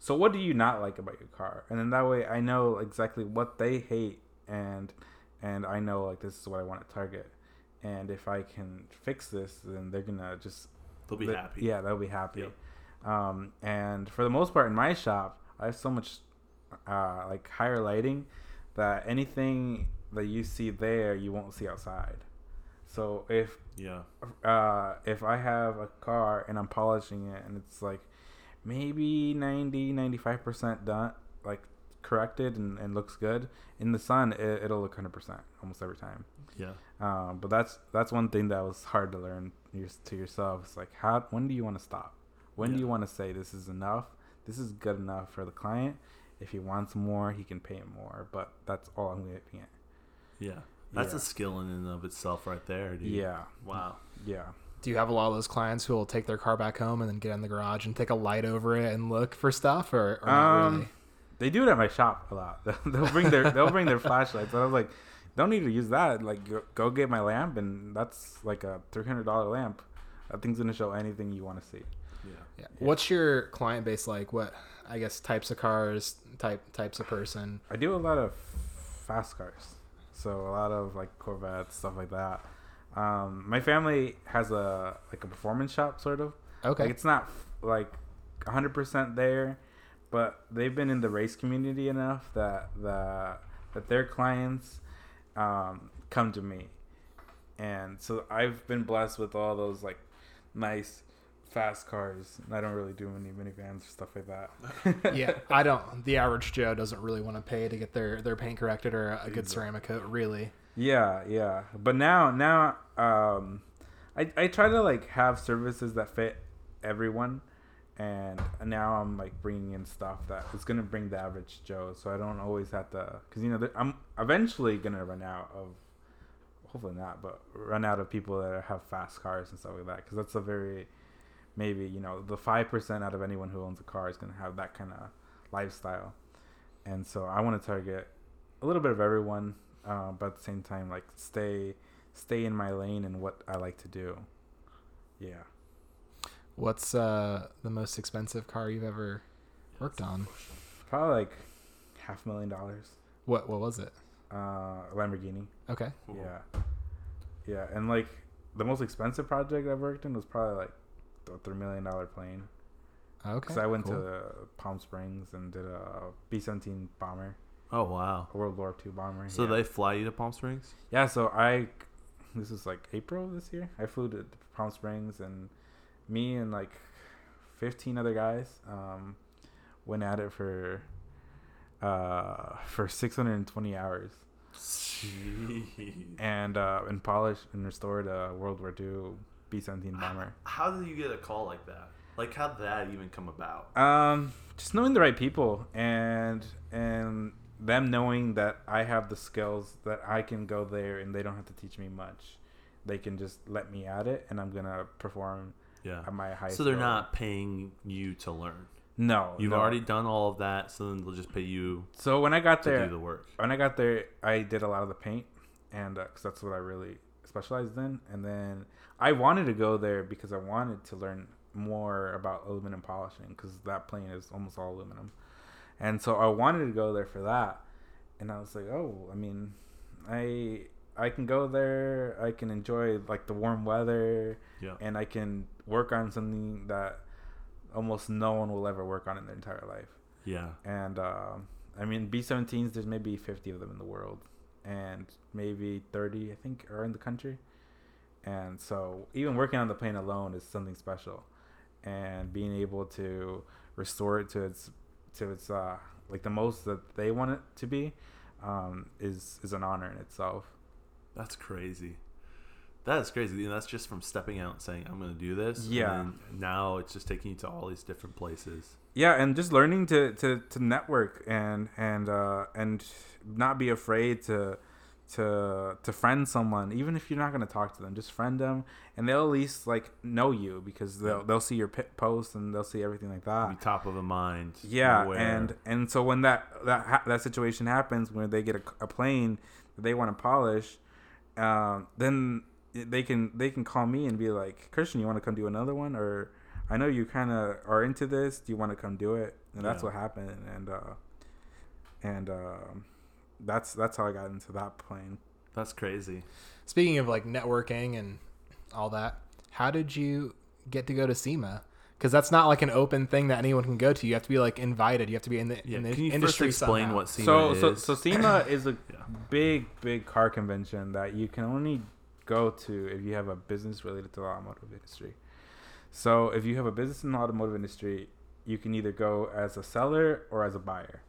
"So what do you not like about your car?" And then that way I know exactly what they hate, and and I know like this is what I want to target. And if I can fix this, then they're gonna just They'll be they- happy. Yeah, they'll be happy. Yep. Um, and for the most part, in my shop, I have so much uh, like higher lighting that anything that you see there, you won't see outside. So if Yeah. uh, if I have a car and I'm polishing it and it's like maybe 90 95% done corrected and, and looks good in the sun it, it'll look 100% almost every time Yeah. um, but that's that's one thing that was hard to learn your, to yourself. It's like how when do you want to stop? When Yeah. do you want to say this is enough? This is good enough for the client. If he wants more, he can pay more. But that's all I'm getting at. Yeah. That's Yeah. a skill in and of itself right there, dude. Yeah, Wow. yeah, do you have a lot of those clients who will take their car back home and then get in the garage and take a light over it and look for stuff, or, or not Um, really? They do it at my shop a lot. they'll bring their they'll bring their flashlights. And I was like, don't need to use that. Like go, go get my lamp, and that's like a three hundred dollar lamp. That thing's gonna show anything you want to see. Yeah. Yeah. What's your client base like? What I guess types of cars, type types of person. I do a lot of fast cars, so a lot of like Corvettes, stuff like that. Um, my family has a like a performance shop, sort of. Okay. Like it's not like 100% there, but they've been in the race community enough that that that their clients um, come to me, and so I've been blessed with all those like nice fast cars. I don't really do any minivans or stuff like that. yeah, I don't. The average Joe doesn't really want to pay to get their their paint corrected or a good ceramic coat. Really. Yeah, yeah. But now, now, um, I I try to like have services that fit everyone, and now I'm like bringing in stuff that is gonna bring the average Joe. So I don't always have to, cause you know I'm eventually gonna run out of, hopefully not, but run out of people that have fast cars and stuff like that. Cause that's a very, maybe you know the five percent out of anyone who owns a car is gonna have that kind of lifestyle, and so I want to target a little bit of everyone uh, but at the same time like stay stay in my lane and what I like to do. Yeah. What's uh, the most expensive car you've ever worked on? Probably like half a million dollars. What what was it? Uh Lamborghini. Okay. Cool. Yeah. Yeah, and like the most expensive project I've worked in was probably like a three million dollar plane. Okay. Because I went cool. to Palm Springs and did a B seventeen bomber, Oh wow. a World War II bomber. So yeah. they fly you to Palm Springs? Yeah, so I this is like April this year. I flew to Palm Springs and me and like 15 other guys um went at it for uh for 620 hours Jeez. and uh and polished and restored a World War II B-17 bomber. How did you get a call like that? Like how did that even come about? Um, just knowing the right people and and them knowing that I have the skills that I can go there and they don't have to teach me much. They can just let me at it and I'm gonna perform Yeah. at my highest. So they're not paying you to learn. No, You've no. already done all of that, so then they'll just pay you So when I got to there, do the work. when I got there, I did a lot of the paint, and uh, because that's what I really specialized in. And then I wanted to go there because I wanted to learn more about aluminum polishing because that plane is almost all aluminum. And so I wanted to go there for that. And I was like, oh, I mean, I I can go there. I can enjoy like the warm weather, Yeah. and I can work on something that almost no one will ever work on in their entire life Yeah. and um, I mean B-17s. There's maybe 50 of them in the world, and maybe 30 I think are in the country. And so even working on the plane alone is something special, and being able to restore it to its to its uh, like the most that they want it to be um, is is an honor in itself. That's crazy. That is crazy. And that's just from stepping out and saying, I'm going to do this. Yeah. now it's just taking you to all these different places. Yeah, and just learning to, to, to network and and uh, and not be afraid to to to friend someone, even if you're not gonna talk to them. Just friend them, and they'll at least like know you because they'll they'll see your pi posts and they'll see everything like that. Be top of the mind. Ah. Yeah, aware. and and so when that that ha- that situation happens, when they get a, a plane that they want to polish, um, then they can they can call me and be like, Christian, you want to come do another one, or I know you kind of are into this. Do you want to come do it? And that's Yeah. what happened, and uh, and um, that's that's how I got into that plane. That's crazy. Speaking of like networking and all that, how did you get to go to SEMA? Because that's not like an open thing that anyone can go to. You have to be like invited. You have to be in the, Yeah. in the Can you industry. first explain somehow. what SEMA so is? so so SEMA is a Yeah. big big car convention that you can only go to if you have a business related to the automotive industry. So if you have a business in the automotive industry, you can either go as a seller or as a buyer.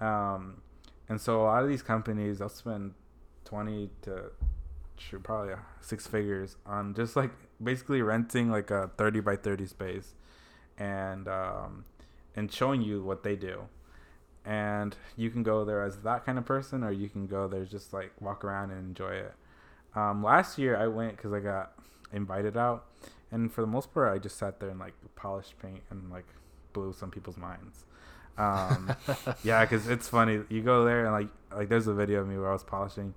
Um, and so a lot of these companies they'll spend twenty to shoot, probably uh, six figures on just like basically renting like a thirty by thirty space, and um, and showing you what they do and you can go there as that kind of person or you can go there just like walk around and enjoy it um, last year i went because i got invited out and for the most part i just sat there and like polished paint and like blew some people's minds. Um, yeah because it's funny you go there and like like there's a video of me where i was polishing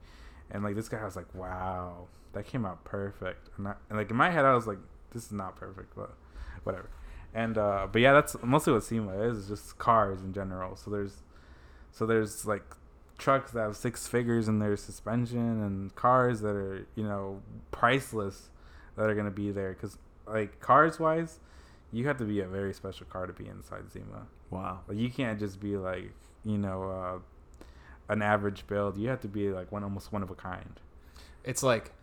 and like this guy was like wow that came out perfect. And, I, and like in my head i was like this is not perfect but whatever. And uh but yeah that's mostly what SEMA is, is just cars in general. So there's so there's like trucks that have six figures in their suspension and cars that are you know priceless that are going to be there. Because like cars wise you have to be a very special car to be inside SEMA. Wow. like you can't just be like you know uh an average build. You have to be like one almost one of a kind. It's like,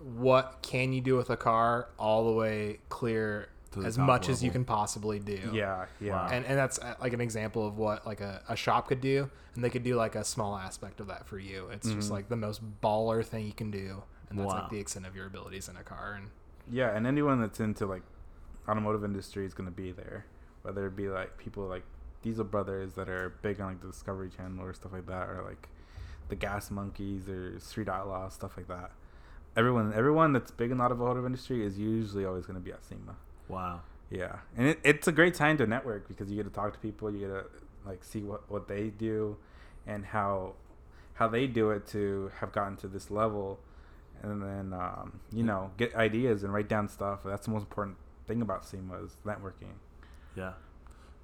what can you do with a car all the way clear as top much as you can possibly do? yeah yeah Wow. And, and that's uh, like an example of what like a, a shop could do and they could do like a small aspect of that for you it's just Mhm. like the most baller thing you can do and that's Wow. like the extent of your abilities in a car and Yeah, and anyone that's into like automotive industry is gonna be there. Whether it be like people like Diesel Brothers that are big on like the Discovery Channel or stuff like that, or like the Gas Monkeys or Street Outlaws, stuff like that. Everyone, everyone that's big in the automotive industry is usually always gonna be at SEMA. Wow. Yeah, and it, it's a great time to network because you get to talk to people, you get to like see what what they do, and how how they do it to have gotten to this level, and then um, you know get ideas and write down stuff. That's the most important thing about SEMA is networking. Yeah.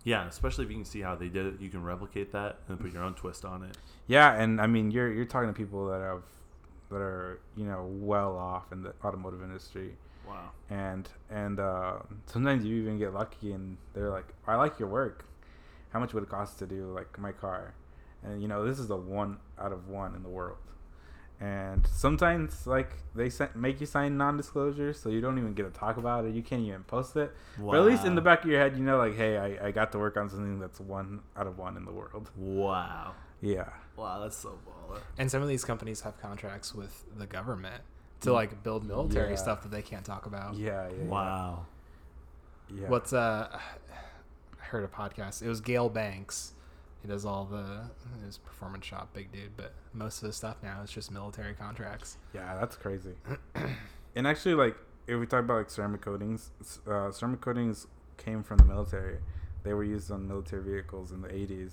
Yeah, especially if you can see how they did it, you can replicate that and put your own twist on it. Yeah, and I mean you're you're talking to people that have that are you know well off in the automotive industry. Wow. and and uh, sometimes you even get lucky and they're like i like your work. How much would it cost to do like my car? And you know this is a one out of one in the world. And sometimes like they sa- make you sign non-disclosure so you don't even get to talk about it. You can't even post it. But at least in the back of your head you know like hey I, I got to work on something that's one out of one in the world. Wow. yeah. Wow, that's so baller. and some of these companies have contracts with the government to like build military Yeah. stuff that they can't talk about yeah yeah Wow. yeah what's uh i heard a podcast it was Gale Banks he does all the his performance shop big dude but most of his stuff now is just military contracts Yeah, that's crazy. and actually, like, if we talk about like ceramic coatings, uh, ceramic coatings came from the military. They were used on military vehicles in the '80s,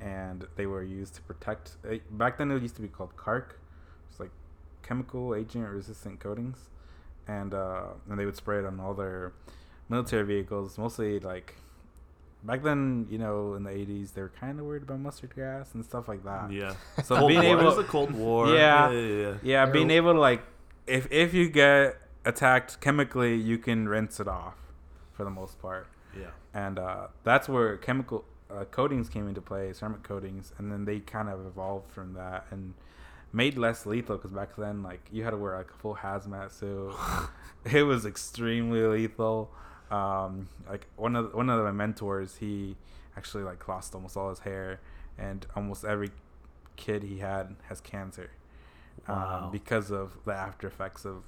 and they were used to protect. Uh, back then, it used to be called CARC. It's like chemical agent resistant coatings, and uh, and they would spray it on all their military vehicles, mostly like. Back then, you know, in the '80s, they were kind of worried about mustard gas and stuff like that. Yeah. So Cold being War. able, it was the Cold War. Yeah. Yeah. yeah, yeah. yeah, being able to like, if if you get attacked chemically, you can rinse it off, for the most part, Yeah. and uh, that's where chemical uh, coatings came into play, ceramic coatings, and then they kind of evolved from that and made less lethal because back then, like, you had to wear like a full hazmat suit. it was extremely lethal. um, like one of one of my mentors, he actually like lost almost all his hair, and almost every kid he had has cancer Wow. um, because of the after effects of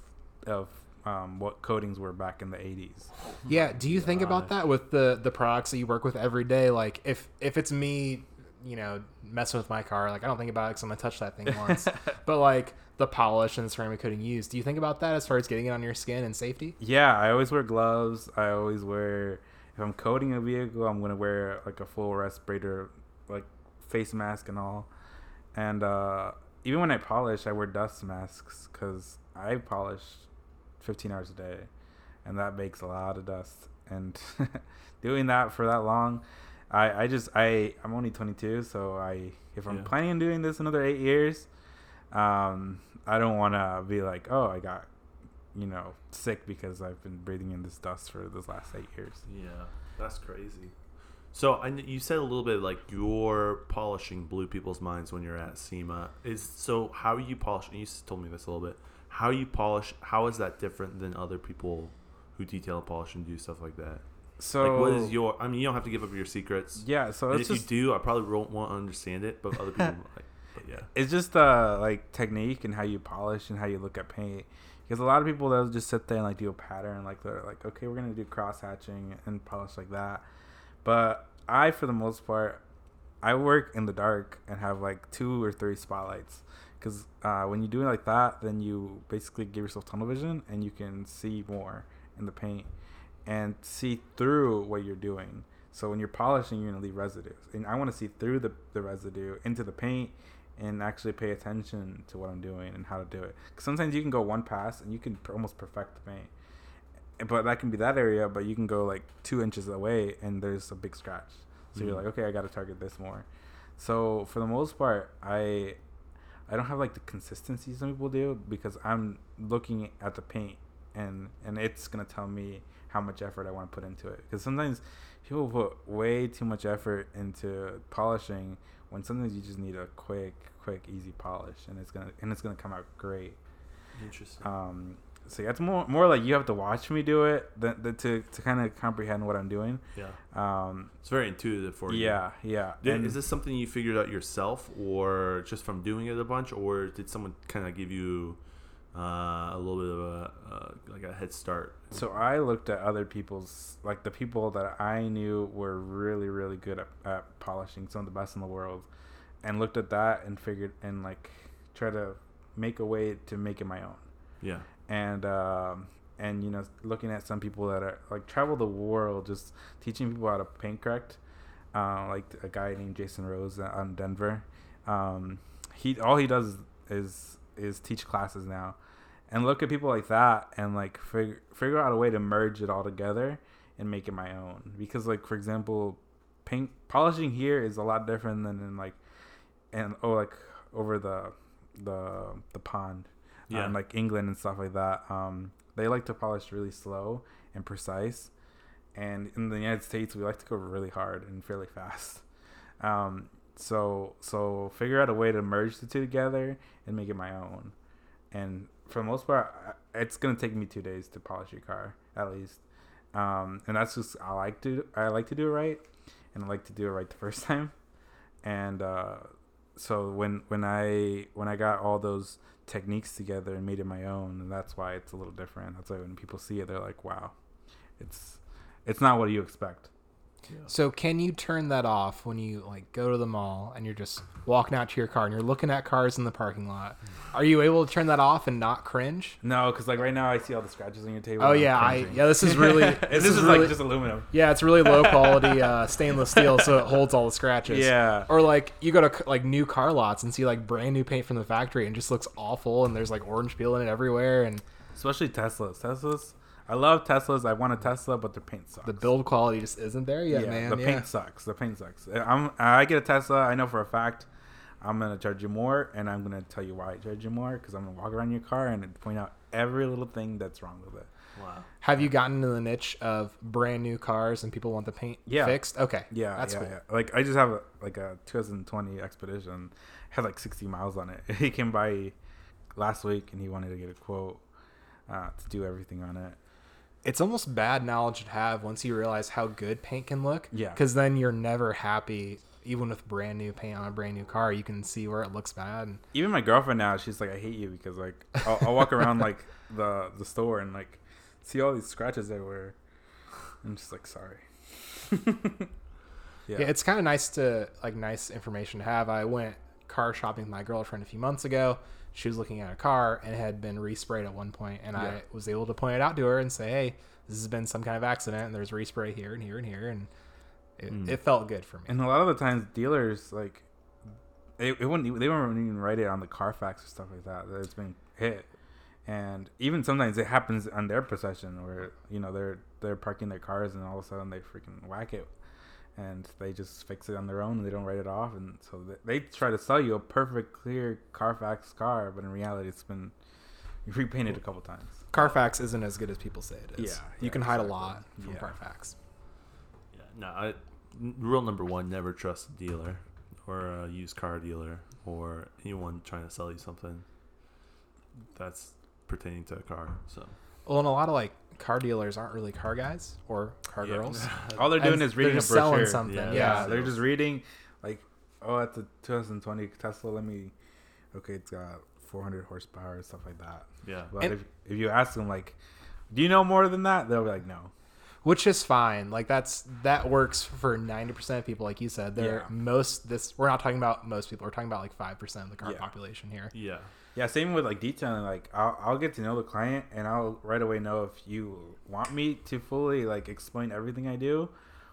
of um, what coatings were back in the 80s. Yeah. Do you think about that with the the products that you work with every day? Like if if it's me, you know, messing with my car, like I don't think about it because I'm gonna touch that thing once. but like the polish and the ceramic coating used, do you think about that as far as getting it on your skin and safety? Yeah, I always wear gloves. I always wear if I'm coating a vehicle, I'm gonna wear like a full respirator, like face mask and all. And uh, even when I polish, I wear dust masks because I polish 15 hours a day, and that makes a lot of dust. And doing that for that long, I I just I I'm only 22, so I if I'm Yeah. planning on doing this another eight years, um, I don't want to be like, oh, I got you know, sick because I've been breathing in this dust for this last eight years. Yeah, that's crazy. So I, you said a little bit like your polishing blew people's minds when you're at SEMA. Is so how you polish? And you told me this a little bit. How you polish? How is that different than other people who detail polish and do stuff like that? So like, what is your? I mean, you don't have to give up your secrets. yeah? So if just you do, I probably won't, won't understand it, but other people like. But yeah. it's just uh like technique and how you polish and how you look at paint. Because a lot of people they'll just sit there and like do a pattern like they're like okay we're gonna do cross hatching and polish like that, but I for the most part I work in the dark and have like two or three spotlights. Because uh, when you do it like that, then you basically give yourself tunnel vision and you can see more in the paint and see through what you're doing. So when you're polishing, you're gonna leave residues, and I want to see through the, the residue into the paint and actually pay attention to what I'm doing and how to do it. 'Cause sometimes you can go one pass and you can pr- almost perfect the paint, but that can be that area. But you can go like two inches away and there's a big scratch. So you're Mhm. like, okay, I got to target this more. So for the most part, I I don't have like the consistency some people do because I'm looking at the paint and and it's gonna tell me how much effort I want to put into it. Because sometimes people put way too much effort into polishing when sometimes you just need a quick, quick, easy polish and it's gonna and it's gonna come out great. Interesting. Um, so yeah, it's more more like you have to watch me do it than, than to to kind of comprehend what I'm doing. yeah. Um, It's very intuitive for you. yeah, yeah. Did, And- is this something you figured out yourself, or just from doing it a bunch, or did someone kind of give you uh, a little bit of a uh, like a head start? So I looked at other people's, like the people that I knew were really, really good at, at polishing, some of the best in the world, and looked at that and figured and like try to make a way to make it my own. Yeah. And um, and you know, looking at some people that are like travel the world, just teaching people how to paint correct. Uh, like a guy named Jason Rose in Denver. Um, he all he does is is teach classes now, and look at people like that and like figure figure out a way to merge it all together and make it my own. Because like for example, paint polishing here is a lot different than in like and oh like over the the the pond Yeah. um, like England and stuff like that. Um, they like to polish really slow and precise, and in the United States we like to go really hard and fairly fast. Um, so so figure out a way to merge the two together and make it my own. And for the most part, it's gonna take me two days to polish your car at least. Um, and that's just I like to I like to do it right, and I like to do it right the first time. And uh, so when when I when I got all those techniques together and made it my own, and that's why it's a little different. That's why when people see it, they're like, "Wow, it's it's not what you expect." So can you turn that off when you like go to the mall and you're just walking out to your car and you're looking at cars in the parking lot? Are you able to turn that off and not cringe? No, because like right now I see all the scratches on your table. Oh yeah, I yeah. This is really this, this, is, is, really like just aluminum. yeah. It's really low quality uh, stainless steel, so it holds all the scratches. Yeah. Or like you go to like new car lots and see like brand new paint from the factory and just looks awful and there's like orange peel in it everywhere and Especially Teslas. Teslas. I love Teslas. I want a Tesla, but the paint sucks. the build quality just isn't there yet, man. The yeah. paint sucks. The paint sucks. I'm. I get a Tesla. I know for a fact. I'm gonna charge you more, and I'm gonna tell you why I charge you more because I'm gonna walk around your car and point out every little thing that's wrong with it. Wow. Have you gotten into the niche of brand new cars and people want the paint Yeah. fixed? Okay. Yeah, That's yeah, cool. yeah. Like I just have a, like a 2020 Expedition, had like 60 miles on it. He came by last week and he wanted to get a quote uh, to do everything on it. It's almost bad knowledge to have once you realize how good paint can look. Yeah. Because then you're never happy, even with brand new paint on a brand new car. You can see where it looks bad. And Even my girlfriend now, she's like, I hate you because like I'll, I'll walk around like the the store and like see all these scratches everywhere. I'm just like sorry. yeah, it's kind of nice to like nice information to have. I went car shopping with my girlfriend a few months ago. She was looking at a car and it had been resprayed at one point, and Yeah. I was able to point it out to her and say, "Hey, this has been some kind of accident, and there's respray here and here and here," and it, Mm. it felt good for me. And a lot of the times, dealers like it, it wouldn't they wouldn't even write it on the Carfax or stuff like that that it's been hit. And even sometimes it happens on their possession where you know they're they're parking their cars and all of a sudden they freaking whack it, and they just fix it on their own and they don't write it off and so they, they try to sell you a perfect clear Carfax car, but in reality it's been repainted a couple times. Carfax isn't as good as people say it is. Yeah, you yeah, can hide exactly. a lot from Yeah. Carfax. Yeah, no. I, n- rule number one: never trust a dealer or a used car dealer or anyone trying to sell you something that's pertaining to a car. So Well, and a lot of like car dealers aren't really car guys or car Yeah. girls. All they're doing And is reading they're a just selling brochure. something. Yeah, Yeah, Yeah, they're just reading like, oh, that's a 2020 Tesla. Let me, okay, it's got 400 horsepower and stuff like that. yeah, But And- if if you ask them like, do you know more than that? They'll be like, no. Which is fine. Like that's that works for ninety percent of people, like you said. They're Yeah. most this. We're not talking about most people. We're talking about like five percent of the car Yeah. population here. yeah, Yeah, same with like detailing. Like, I'll I'll get to know the client and I'll right away know if you want me to fully like explain everything I do,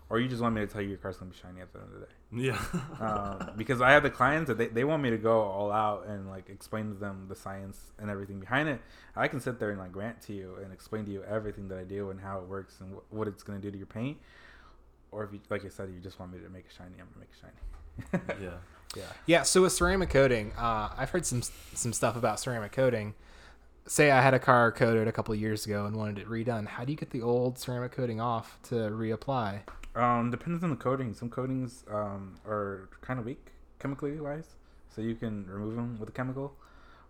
or you just want me to tell you your car's gonna be shiny at the end of the day. Yeah. um, because I have the clients that they, they want me to go all out and like explain to them the science and everything behind it. I can sit there and like grant to you and explain to you everything that I do and how it works and wh- what it's gonna do to your paint. Or if you, like I said, you just want me to make it shiny, I'm gonna make it shiny. yeah. yeah. Yeah. So with ceramic coating, uh, I've heard some some stuff about ceramic coating. Say I had a car coated a couple of years ago and wanted it redone. How do you get the old ceramic coating off to reapply? Um, depends on the coating. Some coatings um, are kind of weak chemically wise, so you can remove them with a chemical,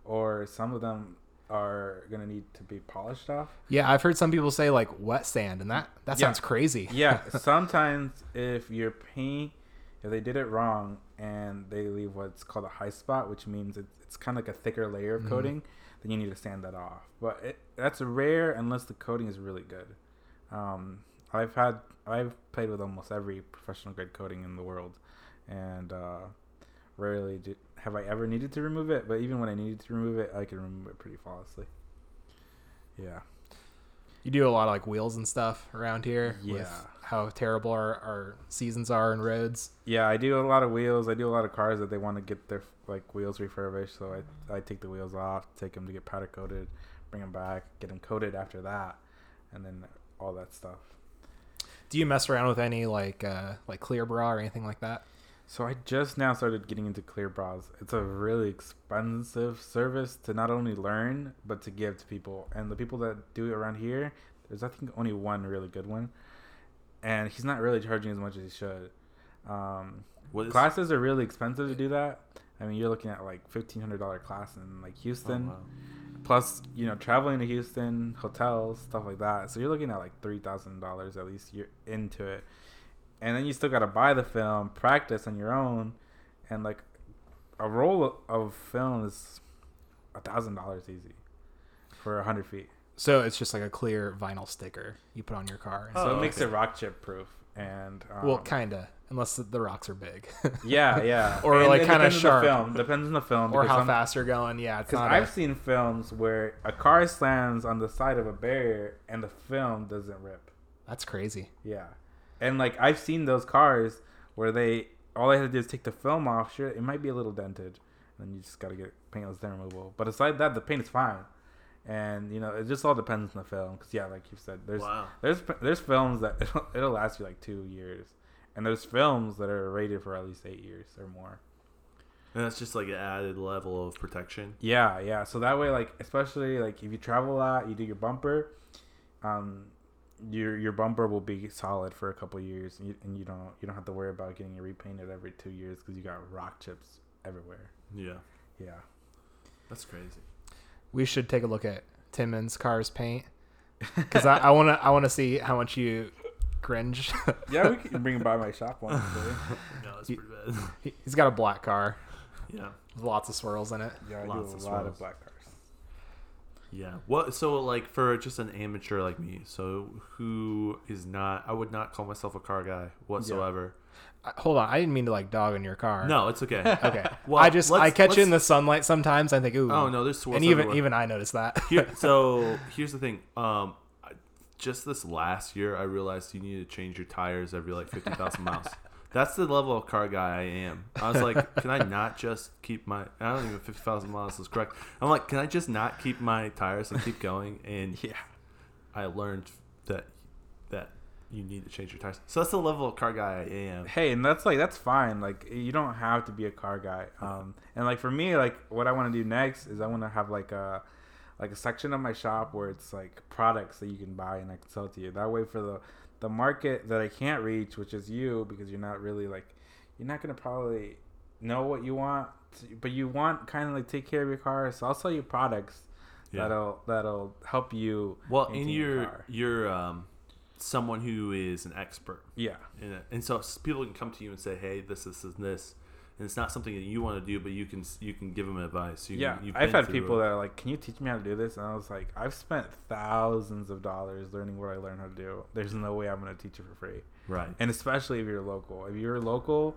or some of them are gonna need to be polished off. Yeah, I've heard some people say like wet sand, and that that Yeah. sounds crazy. yeah, sometimes if your paint, if they did it wrong and they leave what's called a high spot, which means it's, it's kind of like a thicker layer of Mhm. coating, then you need to sand that off. But it, that's rare unless the coating is really good. Um, I've had I've played with almost every professional grade coating in the world, and uh, rarely did, have I ever needed to remove it. But even when I needed to remove it, I can remove it pretty flawlessly. Yeah. You do a lot of like wheels and stuff around here. Yeah. With how terrible our, our seasons are and roads. Yeah, I do a lot of wheels. I do a lot of cars that they want to get their like wheels refurbished. So I, I take the wheels off, take them to get powder coated, bring them back, get them coated after that, and then all that stuff. Do you mess around with any like uh, like clear bra or anything like that? So I just now started getting into clear bras. It's a really expensive service to not only learn but to give to people. And the people that do it around here, there's I think only one really good one, and he's not really charging as much as he should. Um, What is? classes are really expensive to do that. I mean, you're looking at like fifteen hundred dollar class in like oh, Houston, wow. Plus you know traveling to Houston, hotels, stuff like that. So you're looking at like three thousand dollars at least. You're into it, and then you still got to buy the film, practice on your own, and like a roll of film is a thousand dollars easy for a hundred feet. So it's just like a clear vinyl sticker you put on your car. So Oh, it makes okay. it rock chip proof. And um, well, kinda, unless the, the rocks are big, yeah, yeah, Or, And like, kinda depends sharp. The film depends on the film or how some- fast you're going. Yeah, Because. I've a- seen films where a car slams on the side of a barrier and the film doesn't rip. that's crazy. Yeah, and like I've seen those cars where they all they had to do is take the film off. Sure, it might be a little dented, and then you just gotta get paintless dent removal. But aside that, the paint is fine. And you know, it just all depends on the film. Because yeah, like you said, there's wow. there's there's films that it'll, it'll last you like two years, and there's films that are rated for at least eight years or more. And that's just like an added level of protection. Yeah, yeah. So that way, like, especially like if you travel a lot, you do your bumper, um, your your bumper will be solid for a couple years, and you, and you don't you don't have to worry about getting it repainted every two years because you got rock chips everywhere. Yeah, Yeah. that's crazy. We should take a look at Timmons Cars paint. Because I, I wanna I wanna see how much you cringe. yeah, we can bring him by my shop one day. No, it's pretty bad. He- He's got a black car yeah. with lots of swirls in it. Yeah, I Lots do of a lot swirls. of black cars. Yeah. What? So like for just an amateur like me, so who is not? I would not call myself a car guy whatsoever. Uh, Hold on, I didn't mean to like dog in your car. No, it's okay. Okay. Well, I just I catch it in the sunlight sometimes. I think ooh. Oh no, there's swirls And even everywhere. even I noticed that. Here, so here's the thing. Um, just this last year, I realized you need to change your tires every like fifty thousand miles. That's the level of car guy I am. I was like, can I not just keep my? I don't even fifty thousand miles is correct. I'm like, can I just not keep my tires and keep going? And Yeah. I learned you need to change your tires. So that's the level of car guy I am. Hey, and that's like that's fine. Like you don't have to be a car guy. Um, and like for me, like what I want to do next is I want to have like a like a section of my shop where it's like products that you can buy and I can sell to you. That way, for the the market that I can't reach, which is you, because you're not really like you're not gonna probably know what you want, but you want kind of like take care of your car. So I'll sell you products Yeah. that'll that'll help you. Well, in your your you're car. you're um, someone who is an expert. yeah. in it. Uh, and so people can come to you and say, "Hey, this, is this, and this," and it's not something that you want to do, but you can you can give them advice. You yeah, I've had people it. that are like, "Can you teach me how to do this?" And I was like, "I've spent thousands of dollars learning what I learned how to do. There's no way I'm going to teach you for free." right. And especially if you're local, if you're local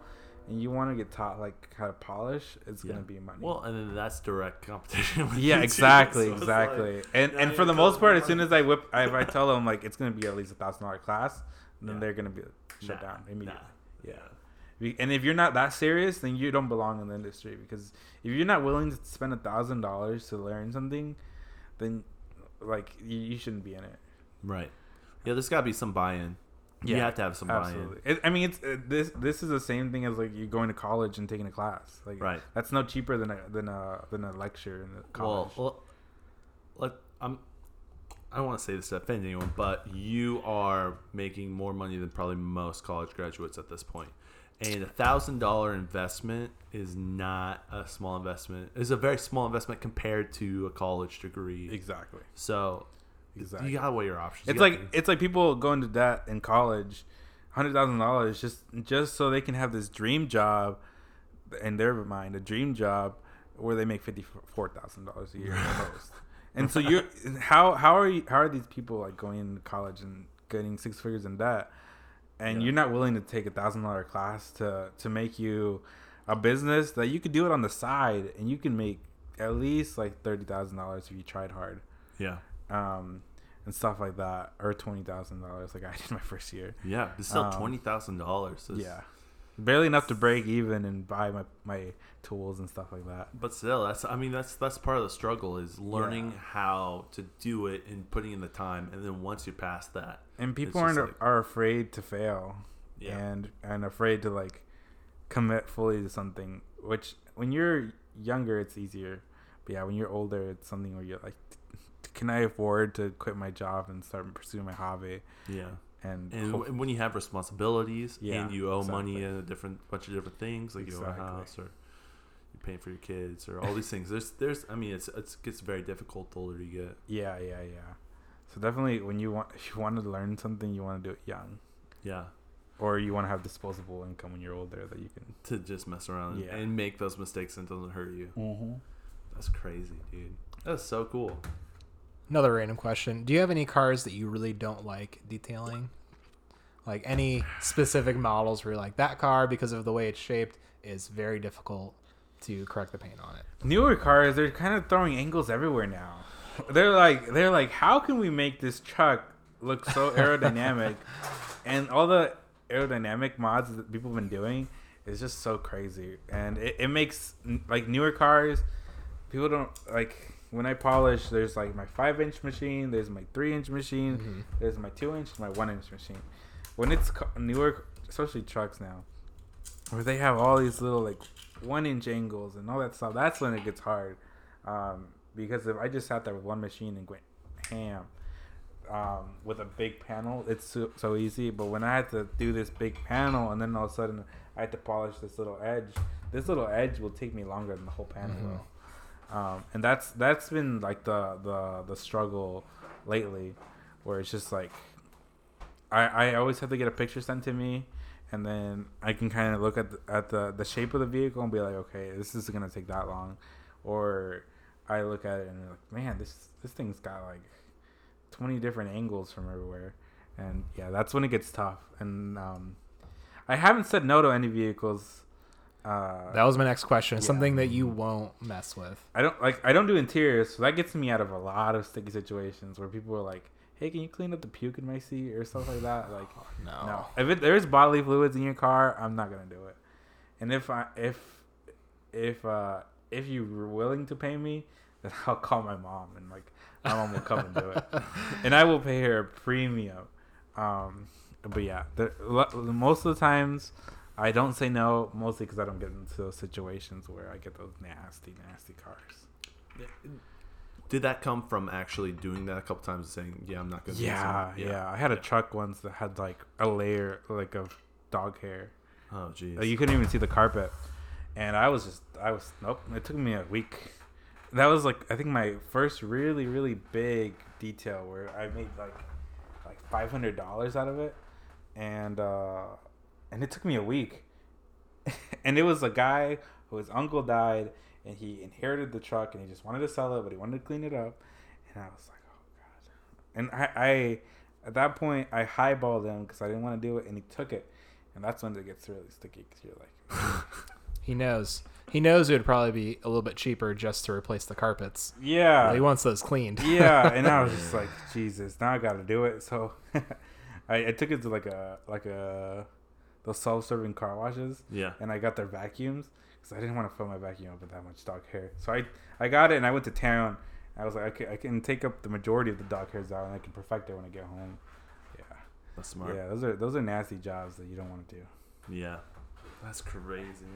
and you want to get taught like how to polish, it's Yeah. going to be money. Well, and then that's direct competition. With yeah, you, exactly, So exactly. like, and and for the most part, more as soon as I whip, if I tell them like it's going to be at least a thousand dollar class, then Yeah. they're going to be shut Nah, down immediately. nah, Yeah. And if you're not that serious, then you don't belong in the industry because if you're not willing to spend a thousand dollars to learn something, then like you, you shouldn't be in it. right. Yeah, there's got to be some buy-in. You have to have some. Absolutely. It, I mean, it's uh, this. This is the same thing as like you going to college and taking a class. Like, Right. That's no cheaper than a than a than a lecture in the college. Well, well, let I'm. I don't want to say this to offend anyone, but you are making more money than probably most college graduates at this point. And a thousand dollar investment is not a small investment. It's a very small investment compared to a college degree. exactly. So Exactly. you gotta weigh your options. It's You like it's like people go into debt in college, hundred thousand dollars just just so they can have this dream job, in their mind, a dream job where they make fifty four thousand dollars a year at most. And so you, how how are you, how are these people like going into college and getting six figures in debt, and Yeah. you're not willing to take a thousand dollar class to to make you a business that you could do it on the side and you can make at least like thirty thousand dollars if you tried hard yeah, um, and stuff like that, or twenty thousand dollars, like I did my first year. yeah. It's still Um, twenty thousand dollars. Yeah, barely enough to break even and buy my my tools and stuff like that. But still, that's I mean that's that's part of the struggle is learning Yeah. how to do it and putting in the time, and then once you're past that, And people aren't like- are afraid to fail, yeah, and and afraid to like commit fully to something. Which when you're younger, it's easier, but yeah, when you're older, it's something where you're like, can I afford to quit my job and start pursuing my hobby? yeah. And, And hope- when you have responsibilities Yeah, and you owe money and a different bunch of different things, like you owe a house or you're paying for your kids or all these things. There's there's I mean it's it gets very difficult the older you get. Yeah, yeah, yeah. So definitely, when you want, if you want to learn something, you want to do it young, Yeah, or you want to have disposable income when you're older that you can. to just mess around Yeah. and make those mistakes and it doesn't hurt you. Mm-hmm. That's crazy, dude. That's so cool. Another random question: Do you have any cars that you really don't like detailing? Like any specific models where you're like that car because of the way it's shaped is very difficult to correct the paint on it. Newer cars, they're kind of throwing angles everywhere now. They're like, they're like, how can we make this truck look so aerodynamic? and all the aerodynamic mods that people have been doing is just so crazy, and it, it makes like newer cars. People don't like when I polish. There's like my five inch machine. There's my three inch machine. Mhm. There's my two inch, my one inch machine. When it's co- newer, especially trucks now, where they have all these little like one inch angles and all that stuff, that's when it gets hard. Um, because if I just sat there with one machine and went ham um, with a big panel, it's so, so easy. But when I had to do this big panel and then all of a sudden I had to polish this little edge, this little edge will take me longer than the whole panel Mhm. will. Um, and that's that's been like the the the struggle lately. where it's just like I I always have to get a picture sent to me, and then I can kind of look at the, at the the shape of the vehicle and be like, okay, this is gonna take that long, or I look at it and be like, man, this this thing's got like twenty different angles from everywhere, and yeah, that's when it gets tough. And um, I haven't said no to any vehicles. Uh, That was my next question. Yeah. Something that you won't mess with. I don't like I don't do interiors, so that gets me out of a lot of sticky situations where people are like, "Hey, can you clean up the puke in my seat?" or stuff like that. Like, No. no, if it, there's bodily fluids in your car, I'm not gonna do it. And if I if if uh if you were willing to pay me, then I'll call my mom and like my mom will come and do it, and I will pay her a premium. Um, but yeah, the, lo- most of the times. I don't say no, mostly because I don't get into those situations where I get those nasty, nasty cars. Did that come from actually doing that a couple times and saying, "Yeah, I'm not gonna"? do Yeah, yeah, I had a yeah. truck once that had like a layer like of dog hair. Oh, jeez. Like, you couldn't even see the carpet, and I was just, I was nope. It took me a week. That was like I think my first really, really big detail where I made like like five hundred dollars out of it, and uh and it took me a week. and it was a guy who his uncle died, and he inherited the truck, and he just wanted to sell it, but he wanted to clean it up, and I was like, oh god. And I, I at that point I highballed him because I didn't want to do it, and he took it, and that's when it gets really sticky because you're like. He knows. He knows it would probably be a little bit cheaper just to replace the carpets. Yeah. he wants those cleaned. yeah, and I was just like, Jesus, now I got to do it. So I, I took it to like a like a those self-serving car washes, Yeah. and I got their vacuums because I didn't want to fill my vacuum up with that much dog hair. So I I got it, and I went to town. I was like, okay, I can take up the majority of the dog hairs out, and I can perfect it when I get home. Yeah, That's smart. yeah, those are those are nasty jobs that you don't want to do. Yeah, that's crazy.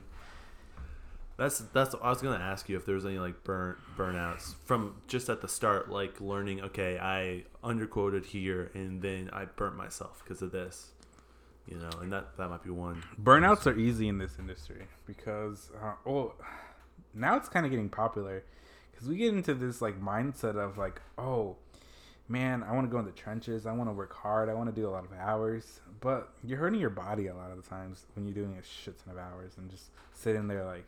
That's that's. I was gonna ask you if there was any like burn burnouts from just at the start, like learning. Okay, I underquoted here, and then I burnt myself because of this. You know, and that that might be one. Burnouts are easy in this industry because, uh, well, now it's kind of getting popular because we get into this like mindset of like, oh, man, I want to go in the trenches. I want to work hard. I want to do a lot of hours. But you're hurting your body a lot of the times when you're doing a shit ton of hours and just sitting there like,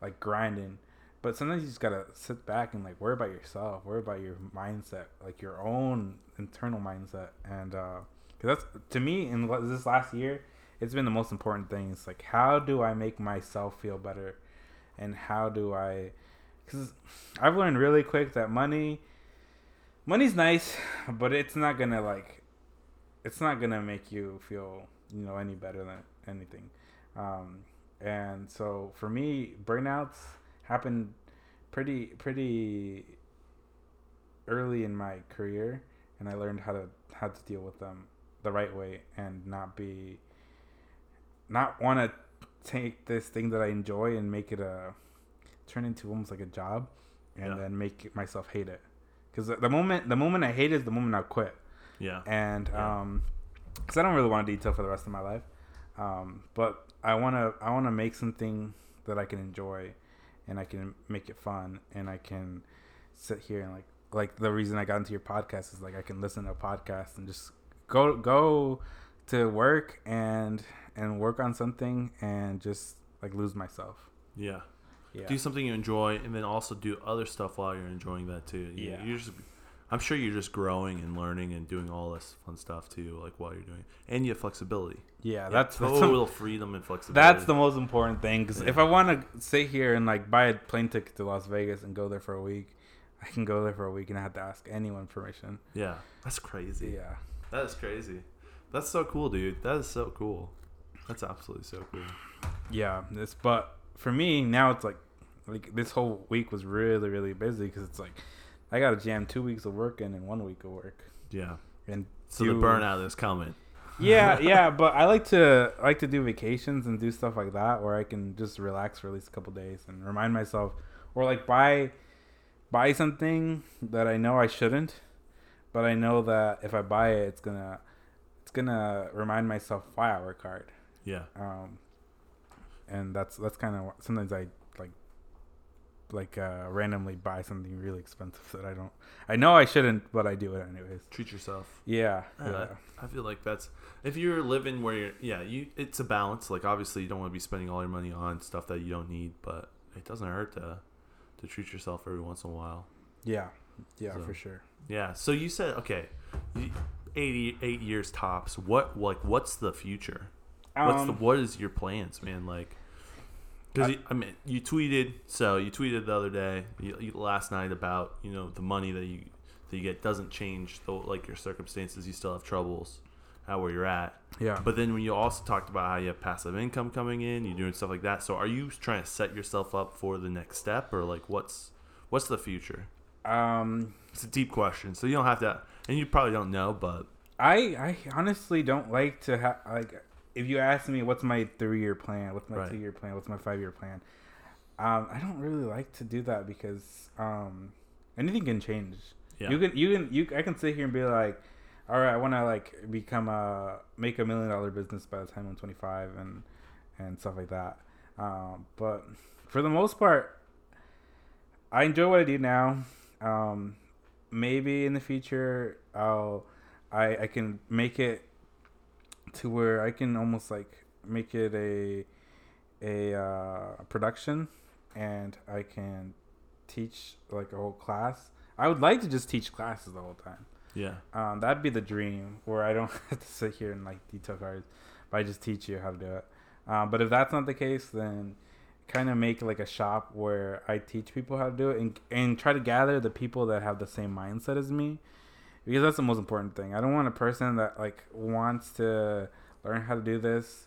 like grinding. But sometimes you just gotta sit back and like worry about yourself, worry about your mindset, like your own internal mindset, and uh, cause that's to me in this last year, it's been the most important thing. It's like how do I make myself feel better, and how do I, because I've learned really quick that money, money's nice, but it's not gonna like, it's not gonna make you feel you know any better than anything. Um, and so for me, burnouts happened pretty pretty early in my career, and I learned how to how to deal with them the right way and not be not want to take this thing that I enjoy and make it a turn into almost like a job, and Yeah. then make myself hate it. Because the moment the moment I hate it is the moment I quit Yeah. and Yeah. um because i don't really want to detail for the rest of my life um but i want to i want to make something that i can enjoy and i can make it fun and i can sit here and like like the reason i got into your podcast is like i can listen to a podcast and just go go to work and and work on something and just like lose myself Yeah. yeah Do something you enjoy, and then also do other stuff while you're enjoying that too. You, Yeah. You just, I'm sure you're just growing and learning and doing all this fun stuff too, like while you're doing it, and you have flexibility. yeah You that's that's total freedom and flexibility. That's the most important thing because if I want to sit here and like buy a plane ticket to Las Vegas and go there for a week, I can go there for a week and I have to ask anyone permission. Yeah. That's crazy. Yeah, That is crazy. That's so cool, dude. That is so cool. That's absolutely so cool. yeah. This, but for me now, it's like like this whole week was really really busy because it's like I got to jam two weeks of work in and one week of work Yeah. and So do- the burnout is coming. yeah, yeah, but I like to I like to do vacations and do stuff like that where I can just relax for at least a couple days and remind myself, or like buy buy something that I know I shouldn't, but I know that if I buy it, it's gonna it's gonna remind myself why I work hard. Yeah. Um, and that's that's kind of sometimes I like like uh, randomly buy something really expensive that I don't. I know I shouldn't, but I do it anyways. Treat yourself. Yeah, Uh, yeah, I feel like that's if you're living where you're. Yeah, you. It's a balance. Like obviously, you don't want to be spending all your money on stuff that you don't need, but it doesn't hurt to to treat yourself every once in a while. yeah, yeah, So- for sure. Yeah. So you said okay, 88 years tops. What like what's the future? What's the Um, what is your plans, man? Like, because I- I, mean, you tweeted. So you tweeted the other day, you, you, last night about you know the money that you that you get doesn't change though like your circumstances. You still have troubles at where you're at. yeah, But then when you also talked about how you have passive income coming in, you're doing stuff like that. So are you trying to set yourself up for the next step, or like what's what's the future? Um, It's a deep question, so you don't have to, and you probably don't know, but I I honestly don't like to have like if you ask me what's my three year plan, what's my Right. two year plan, what's my five year plan, um, I don't really like to do that because um, anything can change. yeah, You can you can you I can sit here and be like, all right, I want to like become a make a million dollar business by the time I'm 25 and and stuff like that. Um, but for the most part, I enjoy what I do now. Um, maybe in the future, I'll I I can make it to where I can almost like make it a a uh, production, and I can teach like a whole class. I would like to just teach classes the whole time. yeah, Um, that'd be the dream where I don't have to sit here and like detail cards, but I just teach you how to do it. Um, but if that's not the case, then kind of make like a shop where I teach people how to do it and and try to gather the people that have the same mindset as me, because that's the most important thing. I don't want a person that like wants to learn how to do this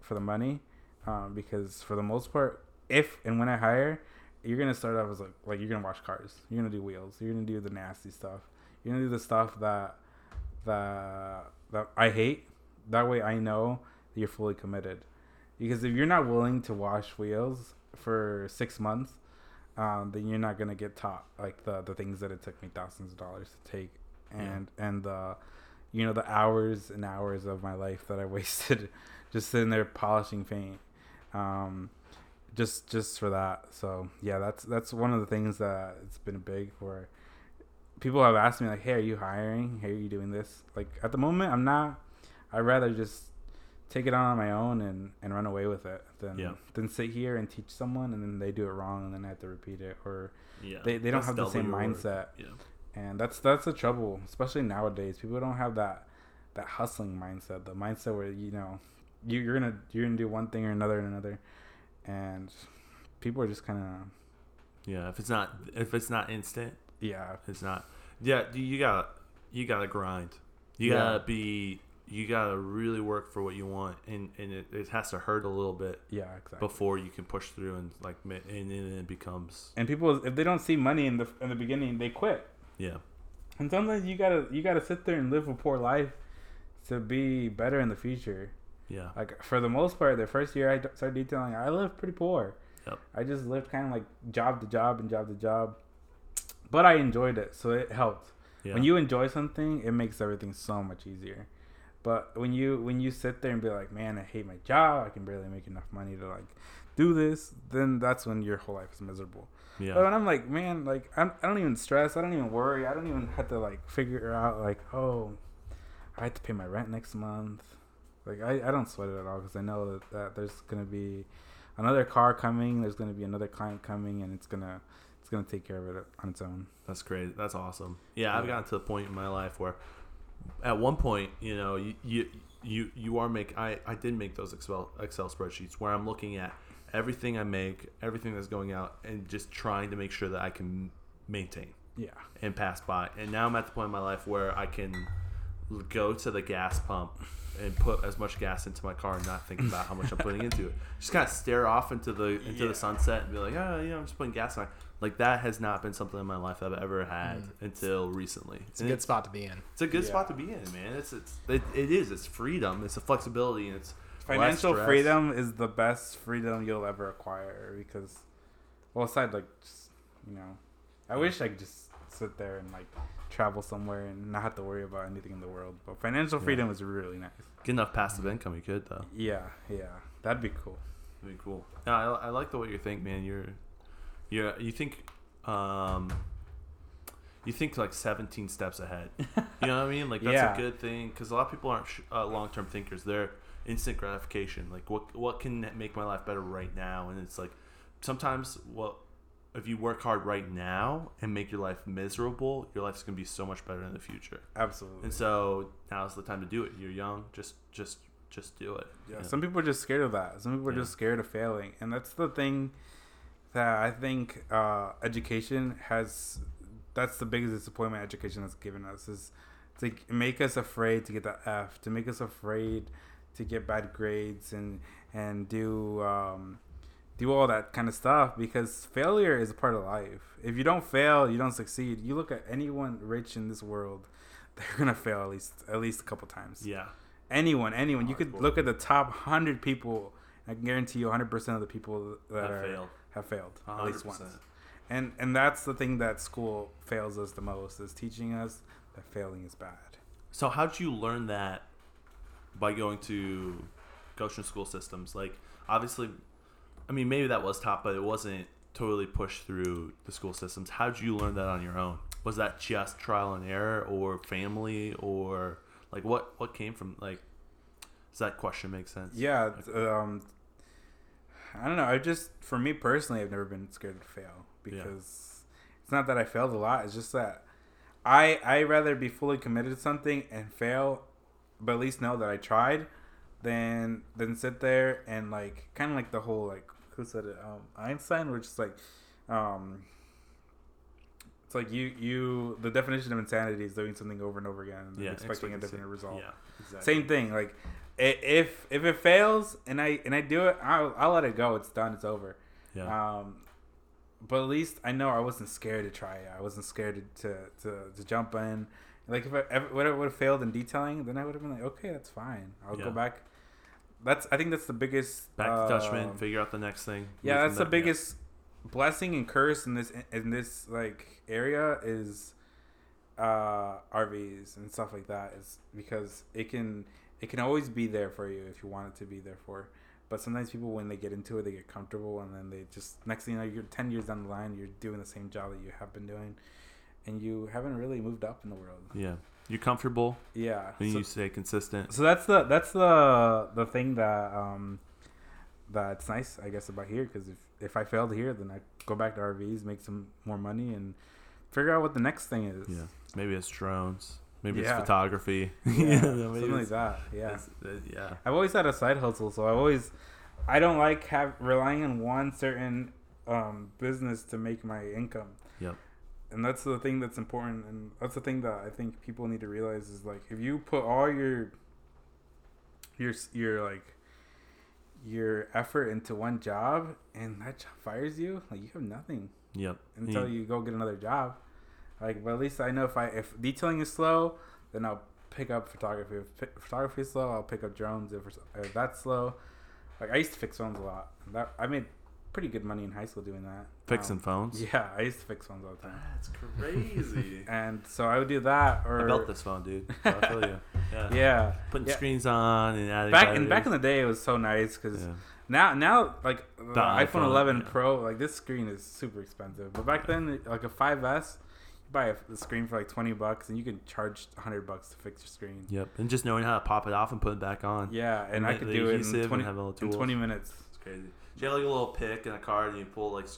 for the money, um, because for the most part, if and when I hire, you're gonna start off as like like you're gonna wash cars, you're gonna do wheels, you're gonna do the nasty stuff, you're gonna do the stuff that that that I hate. That way, I know you're fully committed. Because if you're not willing to wash wheels for six months, um, then you're not gonna get taught like the the things that it took me thousands of dollars to take, and and the you know the hours and hours of my life that I wasted just sitting there polishing paint. Um, just just for that. So yeah, that's that's one of the things that it's been big where people have asked me like, "Hey, are you hiring? Hey, are you doing this?" Like at the moment, I'm not. I'd rather just take it on on my own and, and run away with it than Yeah. than sit here and teach someone and then they do it wrong and then I have to repeat it or yeah. they, they don't That's have the same mindset Yeah, and that's that's the trouble especially nowadays people don't have that that hustling mindset the mindset where you know you, you're gonna you're gonna do one thing or another and another and people are just kind of yeah. If it's not if it's not instant, yeah It's not. Yeah, you- you gotta you gotta grind. You Yeah. gotta be. You gotta really work for what you want, and and it, it has to hurt a little bit yeah exactly. before you can push through and like and then it becomes and people if they don't see money in the in the beginning they quit. Yeah. And sometimes you gotta you gotta sit there and live a poor life to be better in the future. Yeah. Like for the most part the first year I started detailing i lived pretty poor. Yep. i just lived kind of like job to job and job to job. But i enjoyed it so it helped. Yeah. When you enjoy something it makes everything so much easier but when you when you sit there and be like man i hate my job. I can barely make enough money to like do this then that's when your whole life is miserable. But yeah when i'm like man like I'm, i don't even stress. I don't even worry. I don't even have to like figure out like oh i have to pay my rent next month. Like i, I don't sweat it at all because i know that, that there's gonna be another car coming. There's gonna be another client coming and it's gonna it's gonna take care of it on its own. That's great. That's awesome. Yeah, I've gotten to the point in my life where, at one point, you know, you you you, you are make I I did make those Excel Excel spreadsheets where I'm looking at everything I make, everything that's going out, and just trying to make sure that I can maintain. yeah and pass by. And now I'm at the point in my life where I can go to the gas pump and put as much gas into my car and not think about how much I'm putting into it. Just kind of stare off into the into Yeah. the sunset and be like, oh, you know, I'm just putting gas on. Like that has not been something in my life I've ever had mm. until recently. It's a And good spot to be in. It's a good Yeah. spot to be in, man. It's it's it, it is. It's freedom. It's a flexibility and it's financial stress. freedom is the best freedom you'll ever acquire because well aside like just you know i wish i could just sit there and like travel somewhere and not have to worry about anything in the world but financial Yeah. freedom is really nice Get enough passive income, you could though. yeah yeah that'd be cool That'd be cool. No, I, I like the way you think, man. You're Yeah, you think, um, you think like 17 steps ahead. You know what I mean? Like that's Yeah. a good thing because a lot of people aren't sh- uh, long-term thinkers. They're instant gratification. Like what what can make my life better right now? And it's like sometimes well, if you work hard right now and make your life miserable, your life's gonna be so much better in the future. Absolutely. And so now's the time to do it. You're young. Just just just do it. Yeah, some people are just scared of that. Some people are Yeah. just scared of failing, and that's the thing that I think uh, education has. That's the biggest disappointment education has given us is to make us afraid to get the F, to make us afraid to get bad grades and and do um, do all that kind of stuff because failure is a part of life. If you don't fail, you don't succeed. You look at anyone rich in this world, they're gonna fail at least at least a couple times Yeah. anyone, anyone. You could Hardcore. look at the top hundred people. I can guarantee you, hundred percent of the people that That are, failed. Have failed at least once. And and that's the thing that school fails us the most is teaching us that failing is bad. So how did you learn that by going to Goshen school systems? Like obviously, I mean maybe that was taught, but it wasn't totally pushed through the school systems. How did you learn that on your own? Was that just trial and error, or family, or like what what came from like? Does that question make sense? Yeah, um, I don't know. I just, for me personally, I've never been scared to fail Yeah. because it's not that I failed a lot. It's just that I I rather be fully committed to something and fail, but at least know that I tried, than than sit there and like kind of like the whole like who said it um, Einstein, which is like um. It's like you, you. The definition of insanity is doing something over and over again and Yeah. expecting a different result. Yeah. Exactly. Same thing. Like if if it fails and I and I do it, I'll, I'll let it go. It's done. It's over. Yeah. Um, but at least I know I wasn't scared to try it. I wasn't scared to to, to, to jump in. Like if I ever would have failed in detailing, then I would have been like, okay, that's fine. I'll Yeah. go back. That's I think that's the biggest Back to Dutchman. Figure out the next thing. yeah, that's the there. biggest blessing and curse in this in this like area is uh RVs and stuff like that is because it can it can always be there for you if you want it to be there for. But sometimes people when they get into it they get comfortable and then they just next thing you know you're 10 years down the line you're doing the same job that you have been doing and you haven't really moved up in the world. Yeah. You're comfortable Yeah. and So- you stay consistent. so that's the that's the the thing that um that's nice I guess about here because if if I failed here then I go back to RVs make some more money and figure out what the next thing is Yeah. Maybe it's drones. Maybe Yeah. it's photography. yeah, maybe something like that yeah uh, yeah. I've always had a side hustle so I always I don't like have relying on one certain um business to make my income Yep. and that's the thing that's important and that's the thing that i think people need to realize is like if you put all your your your like your effort into one job and that job fires you like you have nothing Yep. until Mm. you go get another job like but at least i know if i if detailing is slow then i'll pick up photography if photography is slow i'll pick up drones if, it's- if that's slow like i used to fix phones a lot that i made pretty good money in high school doing that Fixing Um, phones. yeah i used to fix phones all the time That's crazy. and so I would do that or I built this phone, dude. So I feel you. Yeah. yeah Putting Yeah. screens on and adding back in batteries. back in the day it was so nice because Yeah. now now like the, The iPhone, iPhone, 11 yeah. Pro like this screen is super expensive but back then like a 5s you buy a, the screen for like 20 bucks and you can charge 100 bucks to fix your screen Yep. And just knowing how to pop it off and put it back on. yeah and, And I could do it in 20, have all the in 20 minutes It's crazy. Do you have like a little pick and a card and you pull like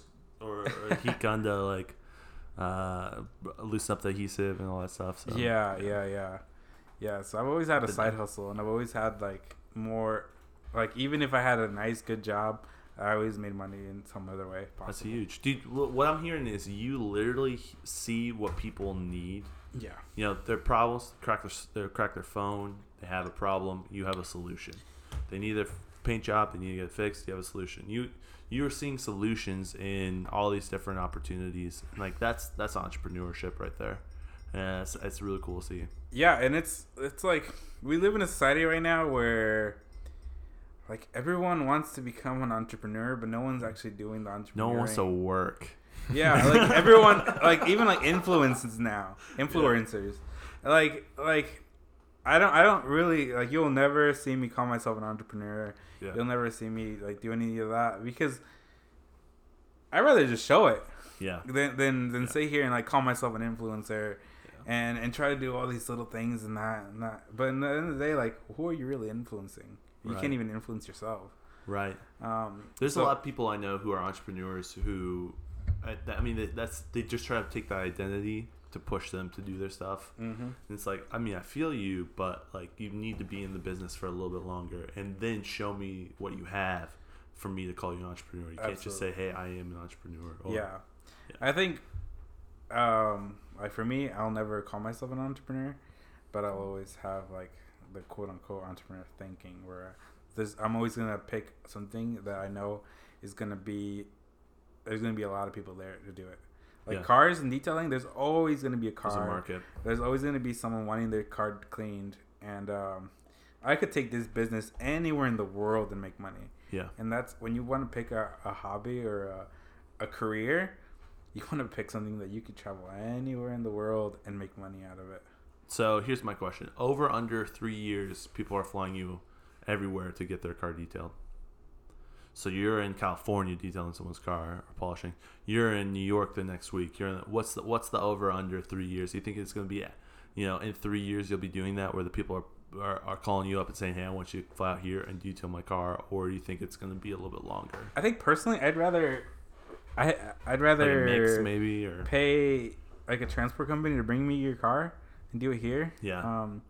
or, or a heat gun to like uh, loosen up the adhesive and all that stuff? So yeah yeah yeah yeah so I've always had a side hustle and I've always had like more like even if I had a nice good job I always made money in some other way That's huge, dude. What I'm hearing is you literally see what people need. yeah You know, their problems. Crack their uh, crack their phone. They have a problem. You have a solution. They need a paint job. They need to get it fixed. You have a solution. You you are seeing solutions in all these different opportunities. Like that's that's entrepreneurship right there. And it's, it's really cool to see. yeah and it's it's like we live in a society right now where like everyone wants to become an entrepreneur but no one's actually doing the entrepreneur No one wants to work. yeah like everyone like even like influencers now influencers like like i don't i don't really like you'll never see me call myself an entrepreneur Yeah. you'll never see me like do any of that because I'd rather just show it Yeah. than than, than Yeah. sit here and like call myself an influencer and and try to do all these little things and that and that. But in the end of the day, like, who are you really influencing? You Right. can't even influence yourself. Right. Um, There's so- a lot of people I know who are entrepreneurs who, I, I mean, that's they just try to take that identity to push them to do their stuff. Mhm. And it's like, I mean, I feel you, but like, you need to be in the business for a little bit longer, and then show me what you have for me to call you an entrepreneur. You can't just say, "Hey, I am an entrepreneur." Or, yeah. Yeah. I think, um, like for me, I'll never call myself an entrepreneur, but I'll always have like the quote unquote entrepreneur thinking where there's I'm always gonna pick something that I know is gonna be there's gonna be a lot of people there to do it. Like Yeah. cars and detailing, there's always gonna be a There's a car. market. There's always gonna be someone wanting their car cleaned, and um, I could take this business anywhere in the world and make money. Yeah. And that's when you want to pick a, a hobby or a, a career, you want to pick something that you could travel anywhere in the world and make money out of it. So here's my question: Over under three years, people are flying you everywhere to get their car detailed. So you're in California detailing someone's car or polishing. You're in New York the next week. You're in what's the what's the over under three years? Do you think it's going to be, you know, in three years you'll be doing that where the people are, are are calling you up and saying, "Hey, I want you to fly out here and detail my car," or do you think it's going to be a little bit longer? I think personally, I'd rather, I I'd Like rather mix maybe or pay like a transport company to bring me your car and do it here. Yeah. Um,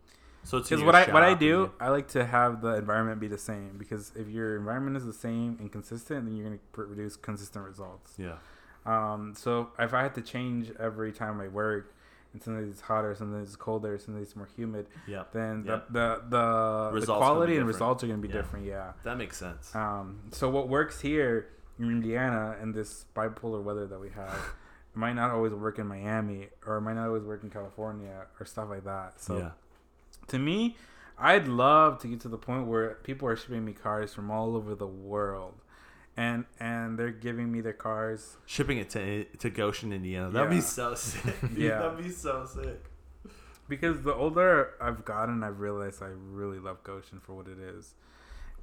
so it's because what I what I do, I like to have the environment be the same. Because if your environment is the same and consistent, then you're gonna produce consistent results. Yeah. Um, so if I had to change every time I work, and sometimes it's hotter, sometimes it's colder, sometimes it's more humid, Yeah. then Yeah. the the the, the quality and results are gonna be Yeah. different. Yeah. That makes sense. Um, so what works here in Indiana in this bipolar weather that we have might not always work in Miami or it might not always work in California or stuff like that. So yeah. to me, I'd love to get to the point where people are shipping me cars from all over the world. And and they're giving me their cars. Shipping it to to Goshen, Indiana. That'd be so sick. Yeah. That'd be so sick. Because the older I've gotten, I've realized I really love Goshen for what it is.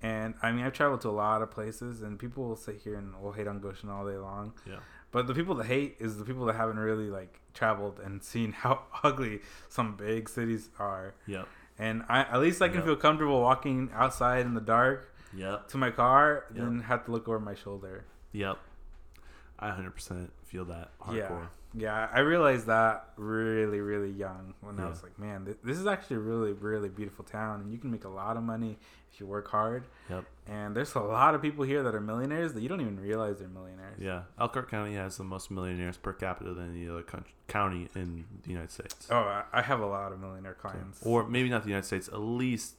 And I mean, I've traveled to a lot of places, and people will sit here and will hate on Goshen all day long. Yeah. But the people that hate is the people that haven't really like traveled and seen how ugly some big cities are. Yep. And I, at least I can Yep. feel comfortable walking outside in the dark Yep. to my car, Yep. than have to look over my shoulder. Yep. I 100% feel that hardcore. Yeah. Yeah, I realized that really, really young when I was like, man, th- this is actually a really, really beautiful town, and you can make a lot of money if you work hard. Yep. And there's a lot of people here that are millionaires that you don't even realize they're millionaires. Yeah. Elkhart County has the most millionaires per capita than any other county in the United States. Oh, I- I have a lot of millionaire clients. Or maybe not the United States, at least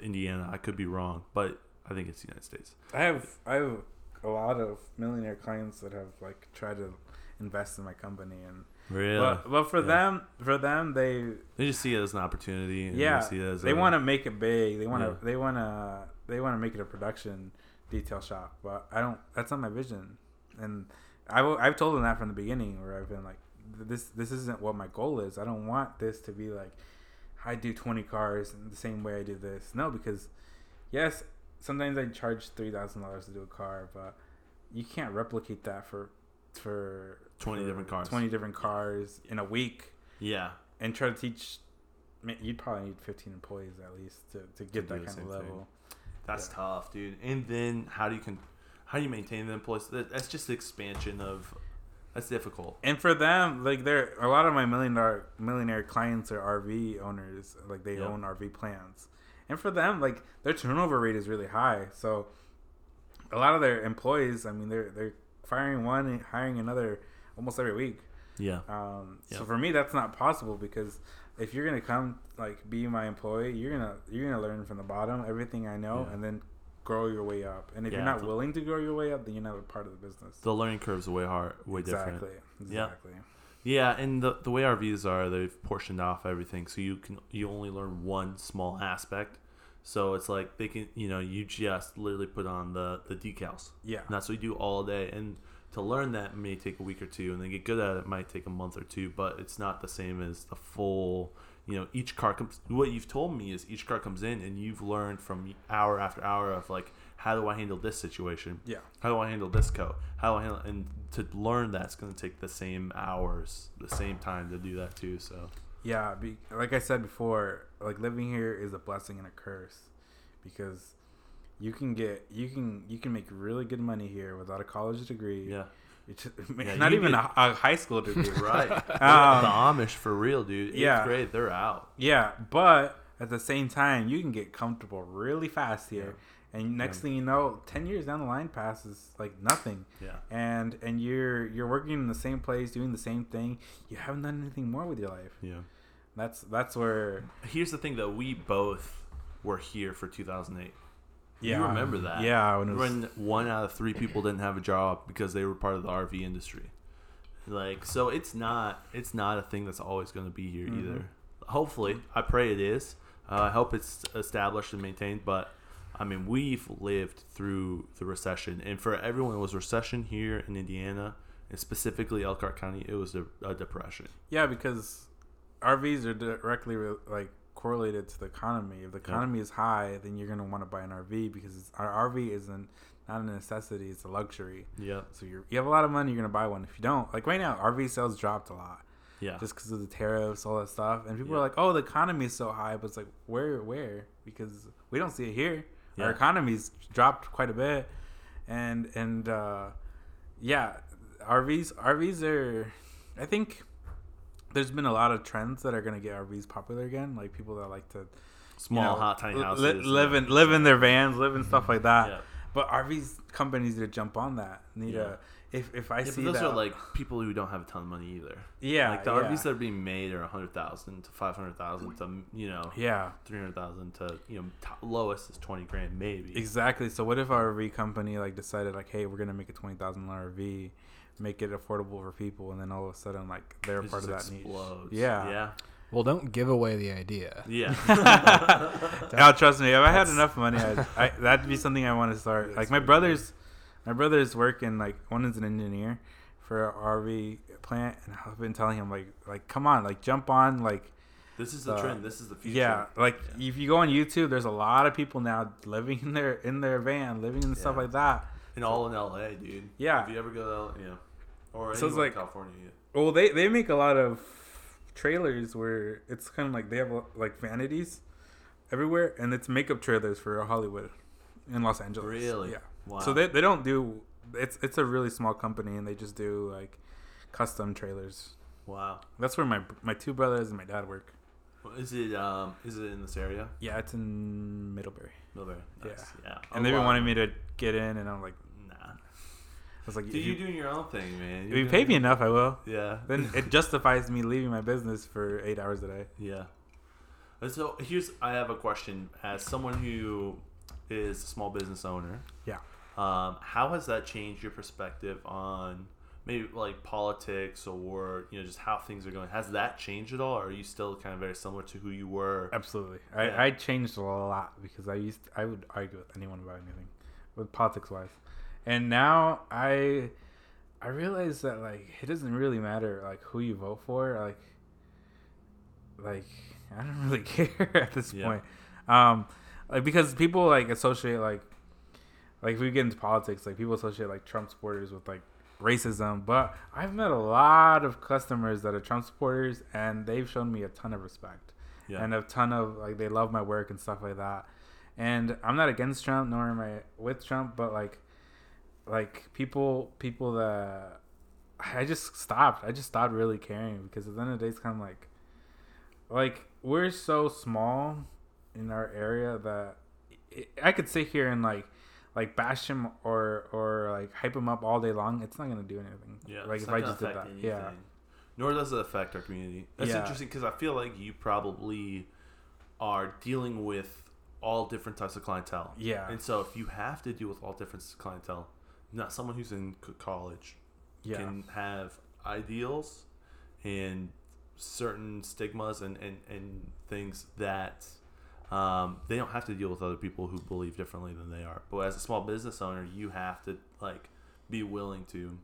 Indiana. I could be wrong, but I think it's the United States. I have I have a lot of millionaire clients that have like tried to invest in my company and Really? but, but for Yeah. them for them they they just see it as an opportunity. And yeah They, see it as they want to make it big they want to Yeah. they want to they want to make it a production detail shop but I don't that's not my vision and I w- I've told them that from the beginning where I've been like this this isn't what my goal is I don't want this to be like I do 20 cars in the same way I do this no because yes sometimes I charge three thousand dollars to do a car but you can't replicate that for for 20 for different cars. 20 different cars in a week Yeah. and try to teach man, you'd probably need 15 employees at least to, to get do that kind of thing. level That's Yeah. tough, dude. And then how do you can how do you maintain the employees? That, that's just the expansion of that's difficult. and for them like they're a lot of my million dollar millionaire clients are rv owners like they Yeah. own rv plants and for them like their turnover rate is really high so a lot of their employees i mean they're they're firing one and hiring another almost every week Yeah. Um, Yeah. So for me, that's not possible because if you're gonna come like be my employee, you're gonna you're gonna learn from the bottom everything I know, Yeah. and then grow your way up. And if Yeah, you're not willing to grow your way up, then you're not a part of the business. The learning curve's way hard, way different. exactly. Yeah. Exactly. Yeah, and the the way RVs are, they've portioned off everything, so you can you only learn one small aspect. So it's like they can, you know, you just literally put on the the decals. Yeah. And that's what you do all day. And to learn that may take a week or two, and then get good at it might take a month or two. But it's not the same as the full. You know, each car comes. What you've told me is each car comes in, and you've learned from hour after hour of like how do I handle this situation? Yeah. How do I handle this code? How do I handle and to learn that's going to take the same hours, the same time to do that too. So Yeah, be, like I said before, like living here is a blessing and a curse because you can get you can you can make really good money here without a college degree. yeah, It's Yeah, not even a, a high school degree. right. Um, the Amish for real, dude. Eighth yeah. grade, they're out. Yeah, but at the same time, you can get comfortable really fast here. And next Yeah. thing you know, ten years down the line passes like nothing, Yeah, and and you're you're working in the same place, doing the same thing. You haven't done anything more with your life. yeah. That's that's where Here's the thing that we both were here for 2008. yeah, You remember that? Yeah, when was, when one out of three people didn't have a job because they were part of the RV industry. Like, so it's not it's not a thing that's always going to be here Mhm. either. Hopefully, I pray it is. Uh, I hope it's established and maintained. But I mean, we've lived through the recession, and for everyone, it was recession here in Indiana, and specifically Elkhart County. It was a, a depression. yeah, because RVs are directly re- like correlated to the economy. If the Yeah. economy is high, then you're gonna want to buy an RV because it's, our RV isn't not a necessity; it's a luxury. Yeah, So you're, you have a lot of money, you're gonna buy one. If you don't, like right now, RV sales dropped a lot. yeah, just because of the tariffs, all that stuff. And people Yeah. are like, "Oh, the economy is so high," but it's like, where, where? Because we don't see it here. Our Yeah. economy's dropped quite a bit, and and uh, yeah, RVs RVs are. I think there's been a lot of trends that are gonna get RVs popular again, like people that like to small, you know, hot, tiny li- houses. live in live in their vans, live in stuff like that. Yeah. But RVs companies need to jump on that. Need to if if I Yeah, see but those that are like people who don't have a ton of money either. yeah like the yeah, RVs that are being made are a hundred thousand to five hundred thousand to you know yeah three hundred thousand to you know top, lowest is twenty grand maybe. Exactly. So what if our RV company like decided like, hey, we're gonna make a twenty thousand dollar RV, make it affordable for people, and then all of a sudden like they're It part of that just niche. explodes. Yeah. yeah, Well, don't give away the idea. yeah. Now trust me, if I had enough money, I'd, I, that'd be something I want to start. Like my brothers, my brothers work in like one is an engineer for a RV plant, and I've been telling him like like come on, like jump on, like this is the Uh, trend. This is the future. yeah, like Yeah. if you go on YouTube, there's a lot of people now living in their in their van, living and stuff like that. and all in LA, dude. Yeah. If you ever go to LA, yeah, or So it's like- California, yeah. Well, they they make a lot of trailers where it's kind of like they have like vanities everywhere, and it's makeup trailers for Hollywood in Los Angeles. Really? Yeah. Wow. So they they don't do it's it's a really small company, and they just do like custom trailers. wow. That's where my my two brothers and my dad work. Is it um is it in this area? Yeah, it's in Middlebury, Middlebury. Yeah. Nice. Yeah. and they've been wanting me to get in, and I'm like, Nah. I was like, Dude, if you're you, doing your own thing, man. if You're you pay me your- enough, I will. Yeah. Then it justifies me leaving my business for eight hours a day. Yeah. So here's I have a question as someone who is a small business owner. Yeah. Um, how has that changed your perspective on maybe like politics or you know just how things are going? Has that changed at all, or are you still kind of very similar to who you were? Absolutely. Yeah. I, I changed a lot because I used I would argue with anyone about anything, with politics wise, and now I I realize that like it doesn't really matter like who you vote for like like I don't really care at this Yeah. point, um, like because people like associate like like if we get into politics like people associate like Trump supporters with like racism, but I've met a lot of customers that are Trump supporters and they've shown me a ton of respect Yeah. and a ton of like they love my work and stuff like that. And I'm not against Trump nor am I with Trump, but like like people people that I just stopped. I just stopped really caring because at the end of the day it's kind of like like we're so small in our area that it, I could sit here and like like bash him or or like hype him up all day long. It's not gonna do anything. Yeah, like it's if not I just did that. affect Yeah. Nor does it affect our community. That's Yeah. interesting because I feel like you probably are dealing with all different types of clientele. yeah, And so if you have to deal with all different clientele, not someone who's in college yeah, can have ideals and certain stigmas and, and, and things that um, they don't have to deal with other people who believe differently than they are. But as a small business owner, you have to like be willing to.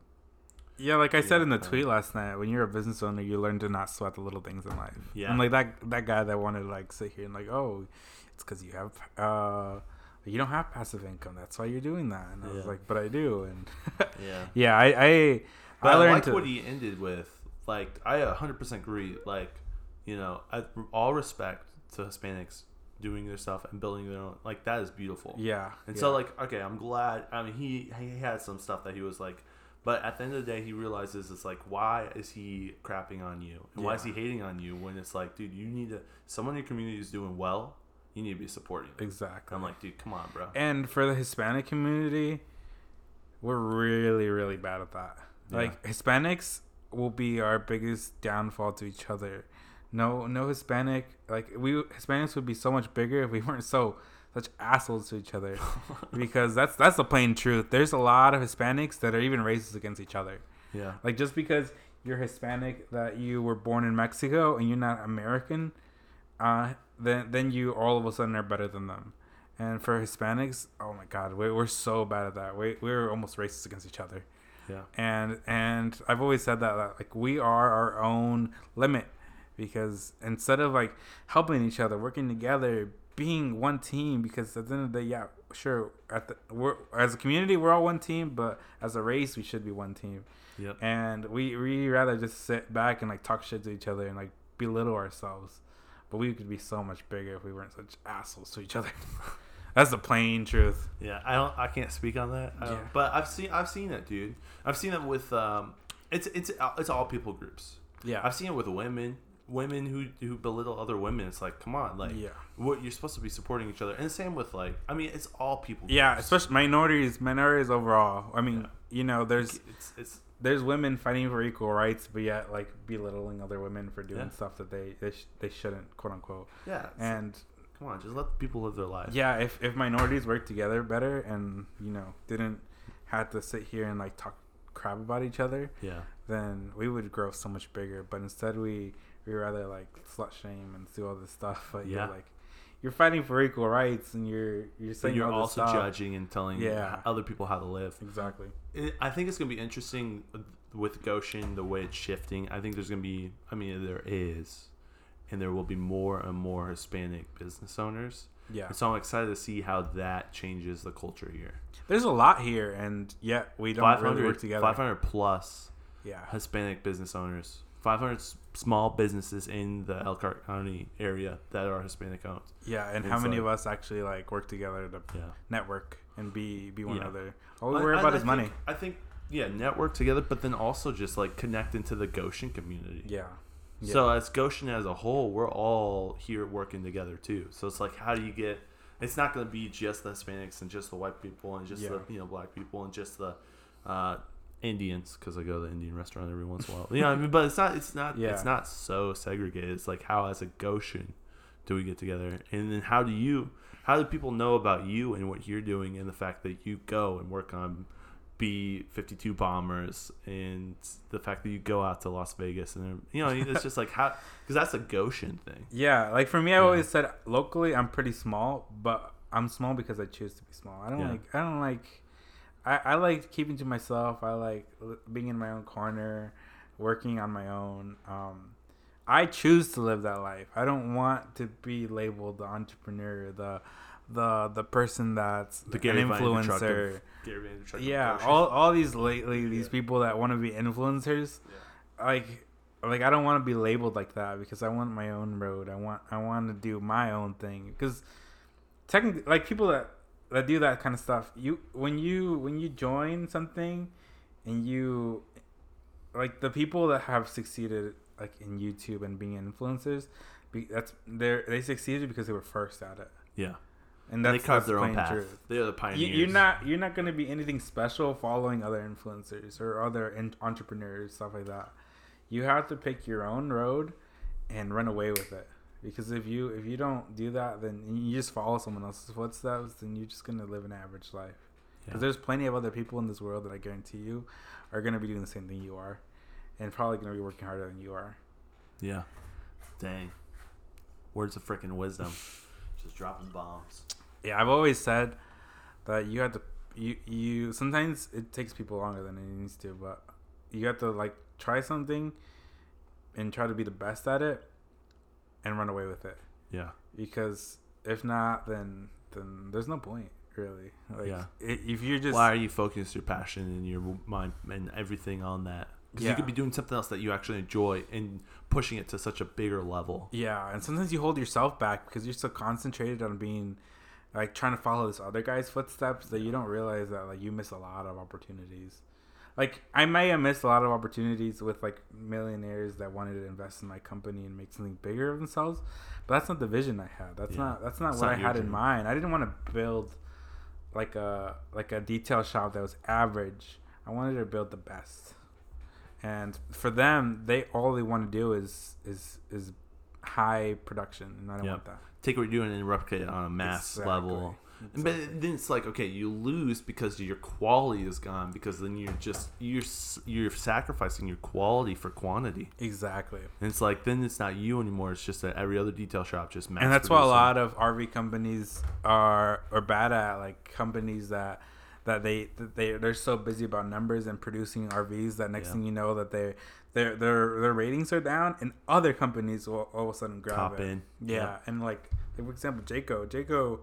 yeah. Like I said Yeah, in the uh, tweet last night, when you're a business owner, you learn to not sweat the little things in life. Yeah. I'm like that that guy that wanted to like sit here and like, oh, it's because you have uh you don't have passive income. That's why you're doing that. And I was like, but I do. And Yeah. yeah, I I, But I I, learned like to. what he ended with. Like, I 100% agree. Like, you know, I, all respect to Hispanics doing their stuff and building their own. Like, that is beautiful. yeah. And yeah. so, like, okay, I'm glad. I mean, he he had some stuff that he was like, but at the end of the day, he realizes it's like, why is he crapping on you? And why is he hating on you when it's like, dude, you need to. Someone in your community is doing well. You need to be supporting. them. exactly. I'm like, dude, come on, bro. And for the Hispanic community, we're really, really bad at that. Yeah. Like Hispanics will be our biggest downfall to each other. No, no Hispanic. Like we Hispanics would be so much bigger if we weren't so such assholes to each other. because that's that's the plain truth. There's a lot of Hispanics that are even racist against each other. Yeah. Like just because you're Hispanic, that you were born in Mexico and you're not American, uh, then then you all of a sudden are better than them. And for Hispanics, oh my God, we're, we're so bad at that. We we're almost racist against each other. Yeah. And and I've always said that, that like we are our own limit because instead of like helping each other, working together, being one team, because at the end of the day, yeah, sure, at the we're as a community we're all one team, but as a race we should be one team Yep. and we we rather just sit back and like talk shit to each other and like belittle ourselves. But we could be so much bigger if we weren't such assholes to each other. That's the plain truth. Yeah, I don't. I can't speak on that. Yeah. But I've seen. I've seen it, dude. I've seen it with. Um, it's it's it's all people groups. Yeah. I've seen it with women. Women who who belittle other women. It's like, come on, like, Yeah. what you're supposed to be supporting each other. And the same with like, I mean, it's all people. Yeah, groups. especially minorities, minorities overall. I mean, Yeah. you know, there's It's it's there's women fighting for equal rights, but yet like belittling other women for doing Yeah. stuff that they they, sh- they shouldn't, quote unquote. yeah. And come on, just let people live their lives. yeah, if if minorities worked together better and you know didn't have to sit here and like talk crap about each other, Yeah. then we would grow so much bigger. But instead, we we rather like slut shame and do all this stuff. But Yeah. you're like you're fighting for equal rights, and you're you're saying you're also stuff. judging and telling Yeah. other people how to live. Exactly. It, I think it's gonna be interesting uh, with Goshen the way it's shifting. I think there's gonna be. I mean, there is, and there will be more and more Hispanic business owners. Yeah. And so I'm excited to see how that changes the culture here. There's a lot here, and yet we don't really work together. 500 plus Yeah. Hispanic business owners. 500 s- small businesses in the Elkhart County area that are Hispanic owned. Yeah, and how many like- of us actually like work together to Yeah. network and be be one Yeah. another? All we I- worry I- about I is money. think- I think, yeah, network together, but then also just like connect into the Goshen community. Yeah. Yeah. So as Goshen as a whole, we're all here working together too. So it's like, how do you get? It's not going to be just the Hispanics and just the white people and just the you know black people and just the uh, Indians because I go to the Indian restaurant every once in a while. You know, I mean, but it's not. It's not. Yeah. It's not so segregated. It's like how as a Goshen do we get together, and then how do you? How do people know about you and what you're doing, and the fact that you go and work on B fifty two bombers, and the fact that you go out to Las Vegas, and you know, it's just like how because that's a Goshen thing. Yeah, like for me, I Yeah. always said locally I'm pretty small, but I'm small because I choose to be small. I don't Yeah. like I don't like I, I like keeping to myself. I like being in my own corner, working on my own. Um, I choose to live that life. I don't want to be labeled the entrepreneur, the the the person that's The an Gary influencer. of- Gary Vaynerchuk of Yeah, all all these lately these Yeah. people that want to be influencers like like I don't want to be labeled like that because I want my own road. I want I want to do my own thing because technically like people that that do that kind of stuff, you when you when you join something and you like the people that have succeeded like in YouTube and being influencers, be, that's they they succeeded because they were first at it. yeah, And and that's they carved their own path. truth. They're the You, pioneers. you're not you're not gonna be anything special following other influencers or other in- entrepreneurs stuff like that. You have to pick your own road and run away with it. Because if you if you don't do that, then you just follow someone else's footsteps, then you're just gonna live an average life. Because Yeah. there's plenty of other people in this world that I guarantee you are gonna be doing the same thing you are, and probably gonna be working harder than you are. Yeah. Dang. Words of freaking wisdom. Just dropping bombs. Yeah, I've always said that you have to you you sometimes it takes people longer than it needs to, but you have to like try something and try to be the best at it and run away with it. Yeah. Because if not then then there's no point. really. Like, Yeah. if you're just Why are you focusing your passion and your mind and everything on that? Because you could be doing something else that you actually enjoy and pushing it to such a bigger level. Yeah, and sometimes you hold yourself back because you're so concentrated on being like trying to follow this other guy's footsteps that you don't realize that like you miss a lot of opportunities. Like I may have missed a lot of opportunities with like millionaires that wanted to invest in my company and make something bigger of themselves, but that's not the vision I had. That's Yeah. not that's not It's what not I had in mind. I didn't want to build like a like a detail shop that was average. I wanted to build the best. And for them, they all they want to do is is is high production, and I don't Yep. want that. Take what you're doing and replicate it on a mass Exactly. level. But then it's like okay, you lose because your quality is gone because then you're just you're you're sacrificing your quality for quantity. Exactly. And it's like then it's not you anymore. It's just that every other detail shop just mass and that's why a lot of RV companies are are bad at. Like companies that that they that they they're so busy about numbers and producing RVs that next Yeah. thing you know that they their their their ratings are down, and other companies will all of a sudden grab Top it. in. Yeah, Yeah. and like for example, Jayco, Jayco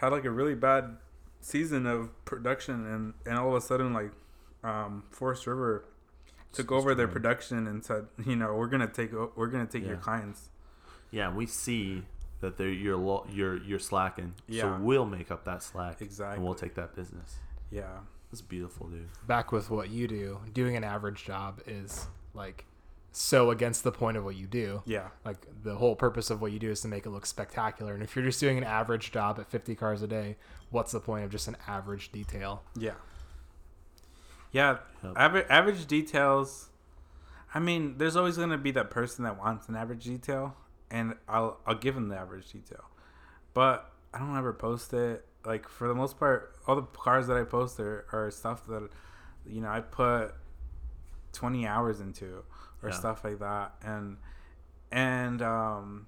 had like a really bad season of production, and and all of a sudden like um, Forest River took Just over their growing. production and said, you know, we're gonna take we're gonna take your clients. Yeah, we see that they're you're lo- you're you're slacking. Yeah. So we'll make up that slack. Exactly. And we'll take that business. Yeah. It's beautiful, dude. Back with what you do, doing an average job is like so against the point of what you do. Yeah. Like the whole purpose of what you do is to make it look spectacular. And if you're just doing an average job at 50 cars a day, what's the point of just an average detail? Yeah. Yeah. Yep. Average average details. I mean, there's always gonna be that person that wants an average detail, and I'll I'll give them the average detail, but I don't ever post it. Like for the most part, all the cars that I post are, are stuff that, you know, I put twenty hours into, or Yeah. stuff like that, and and um,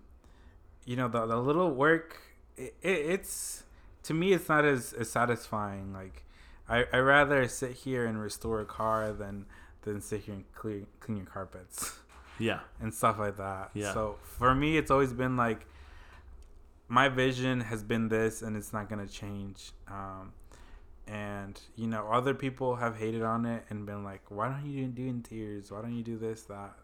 you know, the the little work, it, it, it's to me, it's not as, as satisfying. Like I I rather sit here and restore a car than than sit here and clean clean your carpets Yeah. and stuff like that. Yeah. So for me, it's always been like my vision has been this, and it's not gonna change. Um, and you know, other people have hated on it and been like, "Why don't you do interiors? Why don't you do this, that?"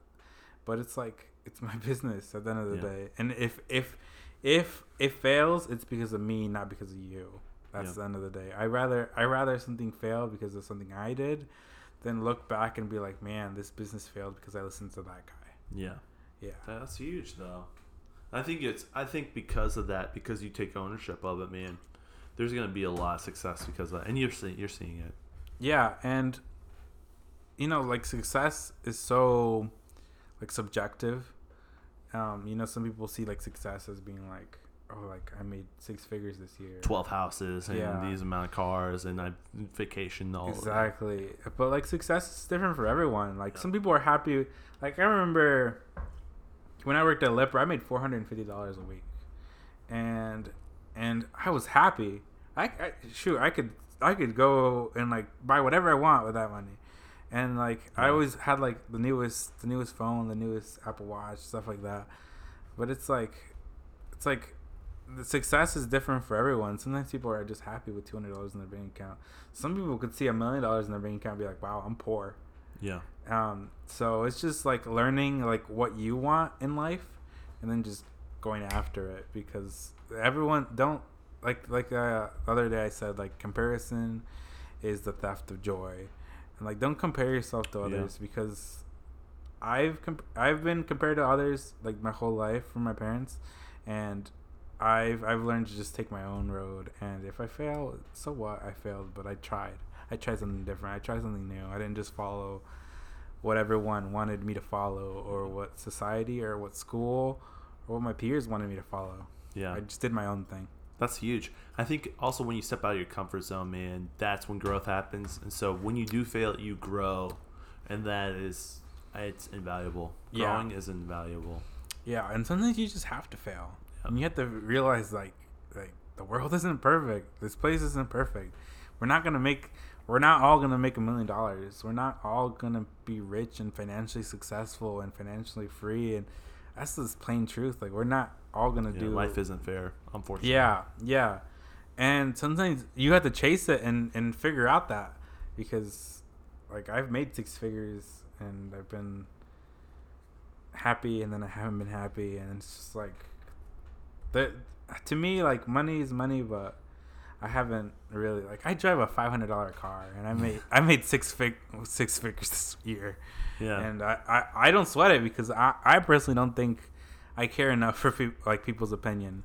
But it's like it's my business at the end of the Yeah. day. And if if if it fails, it's because of me, not because of you. That's Yeah. the end of the day. I rather I rather something fail because of something I did, than look back and be like, "Man, this business failed because I listened to that guy." Yeah. Yeah. That's huge, though. I think it's. I think because of that, because you take ownership of it, man. There's gonna be a lot of success because of that, and you're seeing you're seeing it. Yeah, and you know, like success is so like subjective. Um, you know, some people see like success as being like, oh, like I made six figures this year. Twelve houses and Yeah. these amount of cars, and I vacation all. Exactly. But like success is different for everyone. Like Yeah. some people are happy. Like I remember when I worked at Lippert, I made four hundred and fifty dollars a week, and and I was happy. I, I shoot, I could I could go and like buy whatever I want with that money, and like I always had like the newest the newest phone, the newest Apple Watch, stuff like that. But it's like it's like the success is different for everyone. Sometimes people are just happy with two hundred dollars in their bank account. Some people could see a million dollars in their bank account and be like, "Wow, I'm poor." Yeah. Um, so it's just like learning like what you want in life, and then just going after it because everyone don't like like uh, the other day I said like comparison is the theft of joy, and like don't compare yourself to Yeah. others because I've comp- I've been compared to others like my whole life from my parents, and I've I've learned to just take my own road, and if I fail, so what? I failed, but I tried. I tried something different. I tried something new. I didn't just follow what everyone wanted me to follow, or what society, or what school, or what my peers wanted me to follow. Yeah. I just did my own thing. That's huge. I think also when you step out of your comfort zone, man, that's when growth happens. And so when you do fail, you grow, and that is it's invaluable. Yeah. Growing is invaluable. Yeah, and sometimes you just have to fail. Yep. And you have to realize like like the world isn't perfect. This place isn't perfect. We're not gonna make we're not all gonna make a million dollars. We're not all gonna be rich and financially successful and financially free and that's just plain truth. Like we're not all gonna Yeah, do life isn't fair, unfortunately. Yeah, yeah. and sometimes you have to chase it and and figure out that because like I've made six figures and I've been happy and then I haven't been happy and it's just like that to me like money is money but I haven't really like I drive a five hundred dollar car and I made I made six fig six figures this year Yeah. and I, I, I don't sweat it because I, I personally don't think I care enough for peop like people's opinion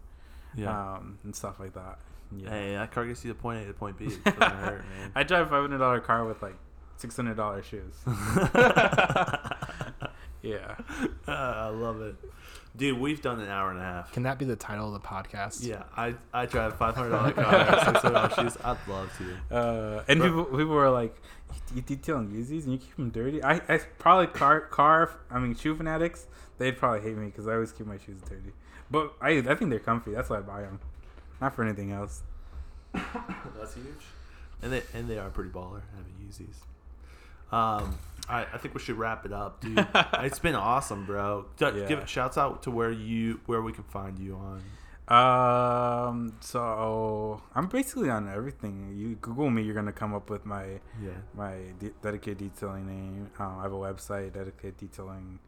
yeah. um and stuff like that yeah Hey, that car gets you to point A to point B. It doesn't hurt, man. I drive a five hundred dollar car with like six hundred dollar shoes yeah I love it, dude. We've done an hour and a half. Can that be the title of the podcast? Yeah, I I drive five hundred dollar car, six hundred dollars shoes. I'd love to. uh and Bro- people people were like you, you detail Yeezys and you keep them dirty I, I probably car car I mean shoe fanatics they'd probably hate me because I always keep my shoes dirty but I I think they're comfy that's why I buy them not for anything else That's huge. And they and they are pretty baller having Yeezys. Um, I I think we should wrap it up, dude. it's been awesome, bro. D- Yeah. Give shouts out to where you where we can find you on. Um. So I'm basically on everything. You Google me, you're gonna come up with my Yeah. my de- dedicated detailing name. Um, I have a website, dedicated detailing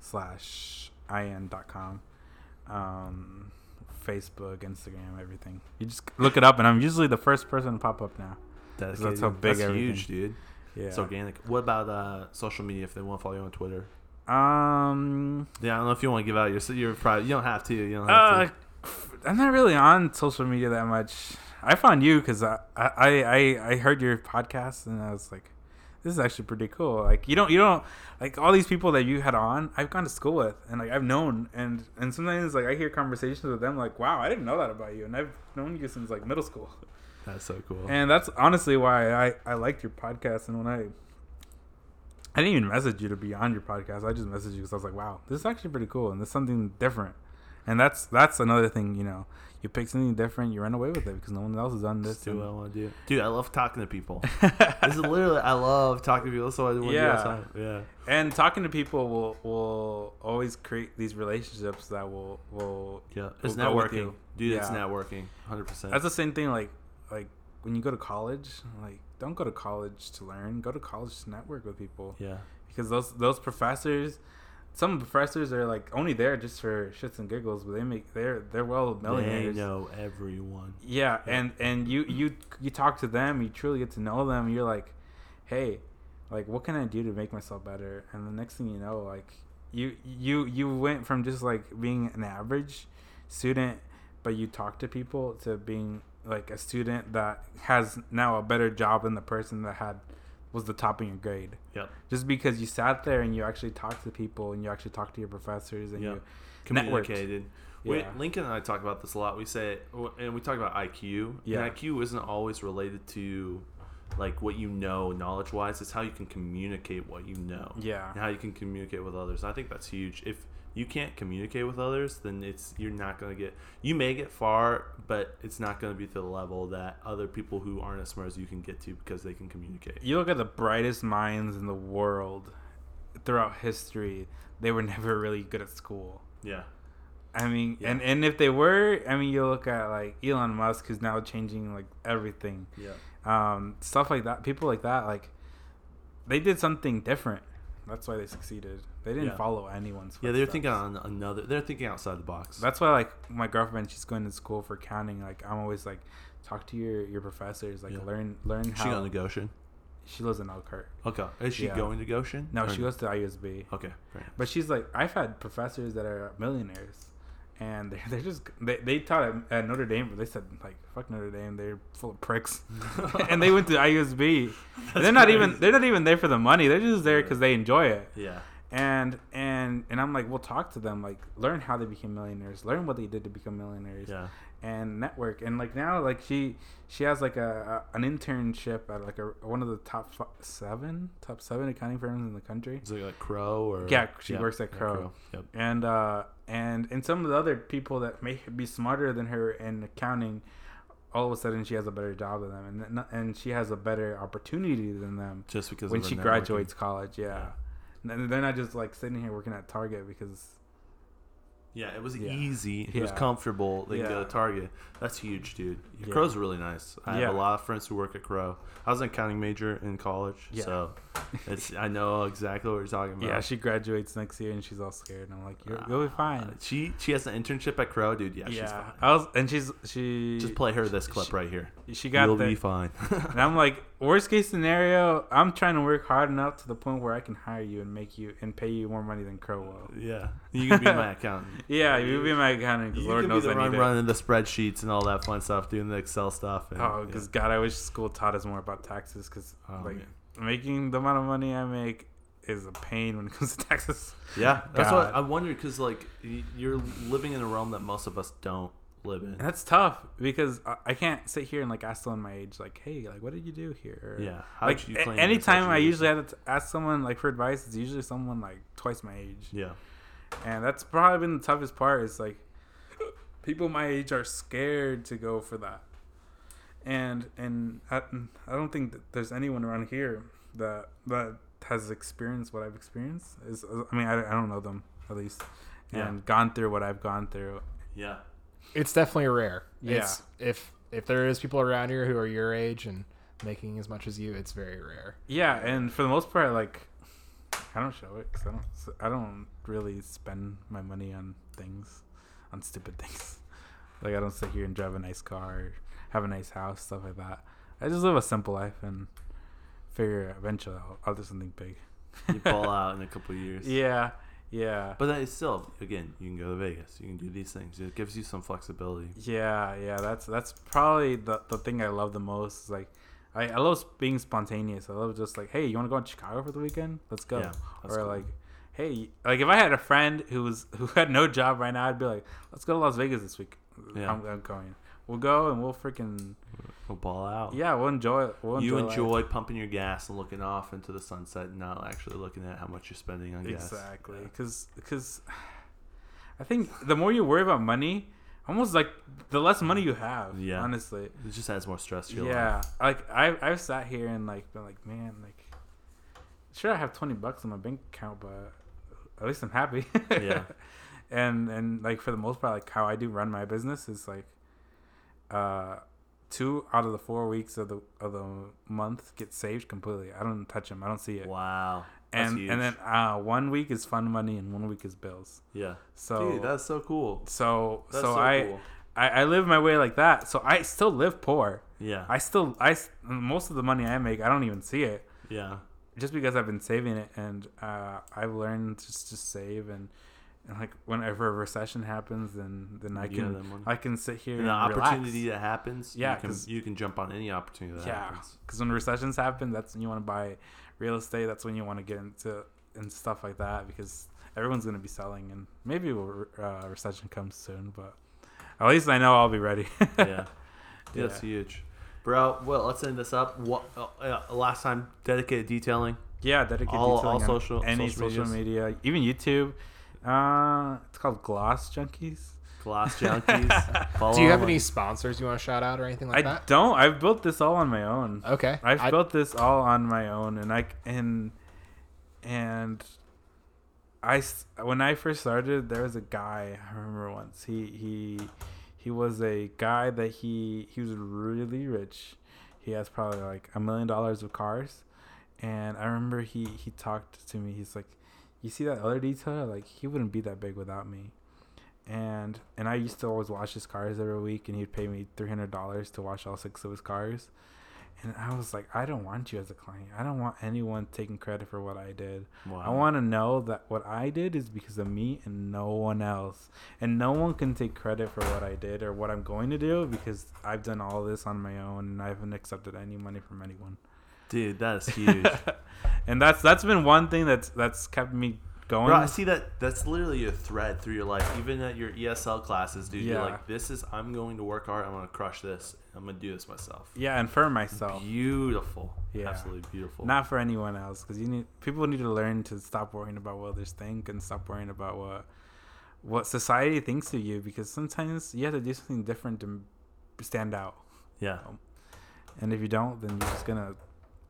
slash in.com. Um, Facebook, Instagram, everything. You just look it up, and I'm usually the first person to pop up now. That's, That's how big That's everything- huge, dude. Yeah. It's organic. What about uh, social media? If they want to follow you on Twitter, um. yeah, I don't know if you want to give out your your private. You don't have to. You don't Uh, have I'm not really on social media that much. I found you because I, I I I heard your podcast and I was like, this is actually pretty cool. Like you don't you don't like all these people that you had on. I've gone to school with and like I've known and and sometimes like I hear conversations with them like, wow, I didn't know that about you and I've known you since like middle school. To. That's so cool. And that's honestly why I I liked your podcast and when I. I didn't even message you to be on your podcast. I just messaged you because I was like, "Wow, this is actually pretty cool, and this is something different." And that's that's another thing, you know. You pick something different, you run away with it because no one else has done this. Just do what I want to do, dude. I love talking to people. this is literally I love talking to people. So I want to do Yeah. outside. Yeah. and talking to people will will always create these relationships that will will. Yeah. It's will go with networking, you. dude. It's Yeah. networking, hundred percent. That's the same thing. Like like when you go to college, like don't go to college to learn. Go to college to network with people. Yeah. because those those professors some professors are like only there just for shits and giggles but they make they're they're well millionaires. They know everyone. yeah Yeah. and and you you you talk to them you truly get to know them you're like hey like what can i do to make myself better and the next thing you know like you you you went from just like being an average student but you talk to people to being like a student that has now a better job than the person that had was the top in your grade Yep. just because you sat there and you actually talked to people and you actually talked to your professors and Yeah. you. Communicated. We, Yeah. Lincoln and I talk about this a lot. We say, and we talk about IQ. Yeah. And IQ isn't always related to like what you know knowledge wise. It's how you can communicate what you know. yeah And how you can communicate with others. I think that's huge. If you can't communicate with others, then it's you're not gonna get. You may get far, but it's not gonna be to the level that other people who aren't as smart as you can get to because they can communicate. you look at the brightest minds in the world throughout history they were never really good at school Yeah. i mean Yeah. and and if they were i mean you look at like elon musk who's now changing like everything Yeah. um stuff like that people like that like they did something different that's why they succeeded they didn't Yeah. follow anyone's Yeah, they're thinking on another. They're thinking outside the box. That's why, like, my girlfriend, she's going to school for accounting. Like, I'm always like, talk to your your professors. Like, Yeah. learn learn she how. going to Goshen. she lives in Elkhart. Okay. Is she Yeah. going to Goshen? No, Or- she goes to IUSB. Okay. But she's like, I've had professors that are millionaires, and they're, they're just they, they taught at, at Notre Dame, but they said like, fuck Notre Dame, they're full of pricks, and they went to IUSB. they're not even they're not even there for the money. They're just there because they enjoy it. Yeah. And and and I'm like, we'll talk to them, like, learn how they became millionaires, learn what they did to become millionaires. Yeah. and network and like now like she she has like a, a an internship at like a one of the top seven top seven accounting firms in the country Is it like Crowe or? Yeah, she works at Crowe. Yep. and uh and and some of the other people that may be smarter than her in accounting all of a sudden she has a better job than them and and she has a better opportunity than them Just because when she networking. graduates college yeah, Yeah. And they're not just like sitting here working at target because Yeah, it was Yeah. easy. It was comfortable. They can go Yeah. to Target. That's huge, dude. Yeah. Crowe's really nice. I Yeah. have a lot of friends who work at Crowe. I was an accounting major in college, Yeah. so it's I know exactly what you're talking about. Yeah, she graduates next year and she's all scared. And I'm like, You're, Uh, you'll be fine. She she has an internship at Crowe, dude. Yeah, Yeah, she's fine. I was, and she's she Just play her this clip she- right here. she got You'll the, be fine. and I'm like, worst case scenario, I'm trying to work hard enough to the point where I can hire you and make you and pay you more money than Crowe will. yeah, you can be my accountant. Yeah, you can be my accountant because You Lord knows I need it. running the spreadsheets and all that fun stuff, doing the Excel stuff. And, Oh, yeah. because God, I wish school taught us more about taxes. Because Oh, like man. Making the amount of money I make is a pain when it comes to taxes. Yeah, that's what I wondered because like you're living in a realm that most of us don't live in. And that's tough because I, I can't sit here and like ask someone my age, like, hey, like, what did you do here? Or, Yeah, how like did you claim anytime I usually have to ask someone like for advice, it's usually someone like twice my age. Yeah, and that's probably been the toughest part is like people my age are scared to go for that and and I, I don't think that there's anyone around here that that has experienced what I've experienced is uh, I mean I, I don't know them at least and Yeah. gone through what I've gone through yeah, It's definitely rare. Yeah. It's, if if there is people around here who are your age and making as much as you, it's very rare. yeah and for the most part like I don't show it because I don't I don't really spend my money on things on stupid things like I don't sit here and drive a nice car or have a nice house stuff like that I just live a simple life and figure eventually I'll, I'll do something big you ball out in a couple of years. yeah yeah but then it's still again, you can go to Vegas, you can do these things. It gives you some flexibility. Yeah, yeah, that's that's probably the the thing I love the most. Is like, I, I love being spontaneous. I love just like, hey, you want to go to Chicago for the weekend? Let's go. Yeah, or cool. like, hey, like if I had a friend who was who had no job right now, I'd be like, let's go to Las Vegas this week. Yeah. I'm, I'm going. We'll go and we'll freaking We'll ball out. yeah, we'll enjoy it. We'll you enjoy pumping your gas and looking off into the sunset, and not actually looking at how much you're spending on gas. exactly Yeah. because I think the more you worry about money, almost like the less money you have. Yeah. honestly. It just adds more stress to your yeah life. like I, i've sat here and like been like man like sure i have 20 bucks in my bank account but at least i'm happy Yeah. and and like for the most part like how i do run my business is like uh two out of the four weeks of the of the month get saved completely i don't touch them i don't see it Wow. That's and huge. and then uh one week is fun money and one week is bills yeah. so Dude, that's so cool. so That's so, so, I, cool. I i live my way like that so i still live poor Yeah. I still I most of the money I make I don't even see it yeah. just because I've been saving it and uh, I've learned just to save and, and like whenever a recession happens then then I You can. I can sit here And and, the relax. opportunity that happens, Yeah, you can, you can jump on any opportunity that yeah happens. because when recessions happen that's when you want to buy real estate that's when you want to get into and stuff like that because everyone's gonna be selling and maybe a uh, recession comes soon but at least I know I'll be ready yeah. Dude, That's huge. Bro, well, let's end this up. What uh, uh, last time dedicated detailing? Yeah, dedicated All- detailing all social- any social social, media, even YouTube. Uh, it's called Gloss Junkies. Gloss junkies. Do you have on- any sponsors you want to shout out or anything like I that? I don't. I've built this all on my own. Okay. I've I- built this all on my own, and I and and I s- when I first started, there was a guy I remember once. He he he was a guy that he he was really rich. He has probably like a million dollars of cars, and I remember he he talked to me. He's like, "You see that other detail, Like he wouldn't be that big without me." And and I used to always wash his cars every week, and he'd pay me three hundred dollars to wash all six of his cars. And I was like, I don't want you as a client. I don't want anyone taking credit for what I did. Wow. I want to know that what I did is because of me and no one else. And no one can take credit for what I did or what I'm going to do because I've done all this on my own and I haven't accepted any money from anyone. Dude, that is huge. and that's that's been one thing that's that's kept me going. Bro, I see that. That's literally a thread through your life. Even at your ESL classes, dude. You're Yeah. like, this is. I'm going to work hard. I'm going to crush this. I'm going to do this myself. yeah, and for myself, Beautiful. Yeah. Absolutely beautiful. not for anyone else, because you need people need to learn to stop worrying about what others think and stop worrying about what what society thinks of you. Because sometimes you have to do something different to stand out. yeah. Um, and if you don't then you're just gonna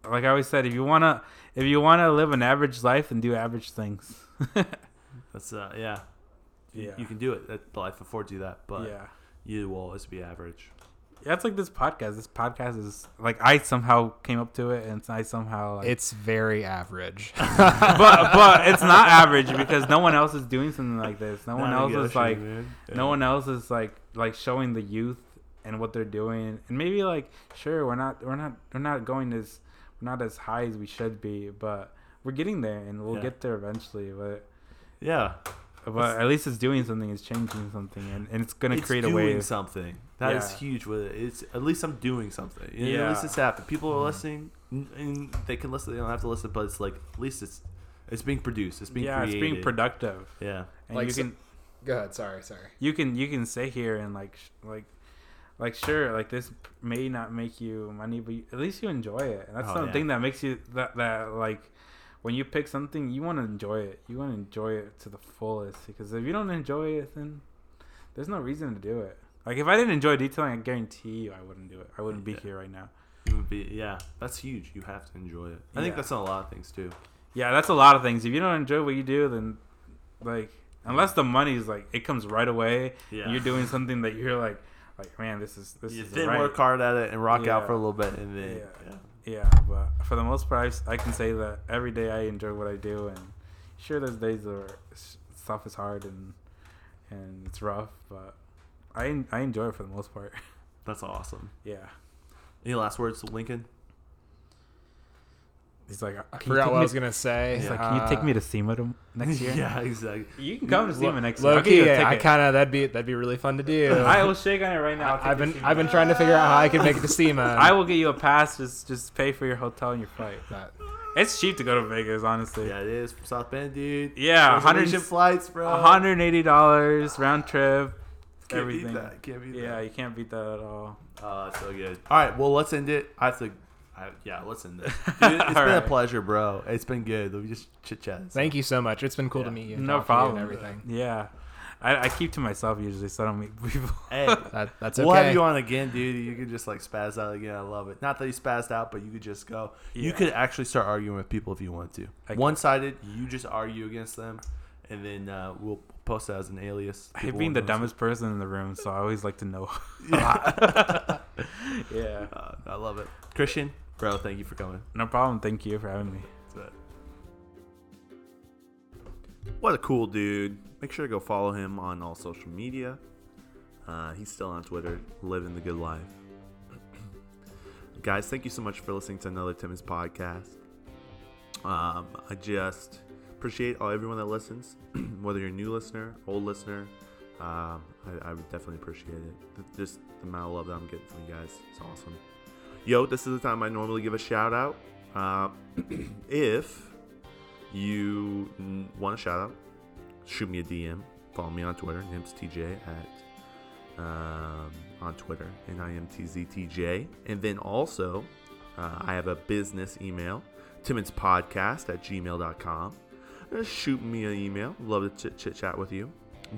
like i always said if you want to if you want to live an average life then do average things That's uh. Yeah. You- Yeah. You can do it. That- Life affords you that, but yeah. you will always be average. Yeah, it's like this podcast. This podcast is like I somehow came up to it, and I somehow like, It's very average. but but it's not average because no one else is doing something like this. No one else is like negotiating, man. no one else is like like showing the youth and what they're doing, and maybe like sure we're not we're not we're not going as we're not as high as we should be, but we're getting there, and we'll Yeah. get there eventually. But Yeah, but at least it's doing something, it's changing something, and, and it's gonna it's create a way. doing something. That is Yeah. huge. With it, it's at least I'm doing something. You know, At least it's happening. People are Mhm. listening, and they can listen. They don't have to listen, but it's like at least it's it's being produced. It's being yeah, created. it's being productive, Yeah, and Like you so- can Go ahead. Sorry. Sorry. you can you can sit here and like like like sure like this may not make you money but you, at least you enjoy it and that's Oh, the yeah. thing that makes you that that like when you pick something you want to enjoy it you want to enjoy it to the fullest because if you don't enjoy it then there's no reason to do it like if i didn't enjoy detailing i guarantee you i wouldn't do it i wouldn't be Yeah. here right now you would be. Yeah, that's huge. You have to enjoy it. I think that's a lot of things too. yeah that's a lot of things if you don't enjoy what you do then like unless the money's like it comes right away Yeah, you're doing something that you're like like man this is this you is then right. work hard at it and rock out for a little bit, and then Yeah. yeah. Yeah, but for the most part, I can say that every day I enjoy what I do, and sure, there's days where stuff is hard and and it's rough, but I I enjoy it for the most part. that's awesome. yeah, Any last words, Lincoln? He's like, I "Can you forgot take what I me- was gonna say. He's like, can you take Uh, me to SEMA to, next year? yeah, exactly. you can come to SEMA next year. Low I'll get you key, a I ticket. kind of that'd be that'd be really fun to do. I will shake on it right now. I'll take I've been. I've been trying to figure out how I can make it to SEMA. I will get you a pass. Just just pay for your hotel and your flight. That- It's cheap to go to Vegas, honestly. Yeah, it is from South Bend, dude. Yeah, Reservation 100 flights, bro. $180 round trip. Can't everything. Beat that. Can't beat Yeah, that. you can't beat that at all. Oh, that's so good. All right, well, let's end it. I have to. I, yeah, let's end it. Dude, it's been a pleasure, bro. It's been good. We just chit chat. Thank you so much. It's been cool Yeah. to meet you. No talk to you problem. And everything. Yeah. I, I keep to myself usually, so I don't meet people. Hey, That, that's okay. we'll have you on again, dude. You could just like spaz out again. I love it. Not that you spazzed out, but you could just go. You could actually start arguing with people if you want to. One sided, you just argue against them, and then uh, we'll post it as an alias. I hate being the won't dumbest person in the room, so I always like to know. Yeah. yeah. Uh, I love it. Christian, bro, thank you for coming. No problem. Thank you for having me. What a cool dude. Make sure to go follow him on all social media. Uh, he's still on Twitter, living the good life. Guys, thank you so much for listening to another Timmons podcast. Um, I just appreciate all everyone that listens, whether you're a new listener, old listener. Um, I, I would definitely appreciate it. Just the amount of love that I'm getting from you guys, it's awesome. Yo, this is the time I normally give a shout out. Uh, if you want a shout out, shoot me a DM. Follow me on Twitter, NimsTJ at um, on Twitter, N I M T Z T J. And then also, uh, I have a business email, timmonspodcast at gmail.com. Uh, shoot me an email. Love to chit chat with you.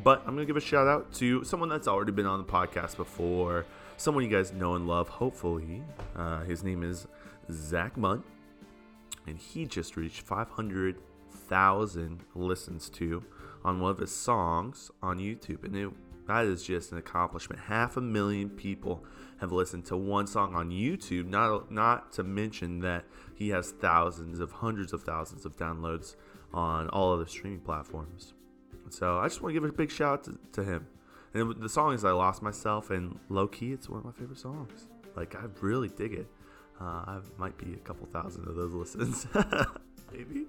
But I'm going to give a shout out to someone that's already been on the podcast before, someone you guys know and love, hopefully. Uh, his name is Zach Munt, and he just reached 500,000 listens to on one of his songs on YouTube. And it, that is just an accomplishment. Half a million people have listened to one song on YouTube, not, not to mention that he has thousands of hundreds of thousands of downloads on all other streaming platforms. So I just want to give a big shout out to, to him. And the song is I Lost Myself, and low key, it's one of my favorite songs. Like, I really dig it. Uh, I might be a couple thousand of those listens. Maybe.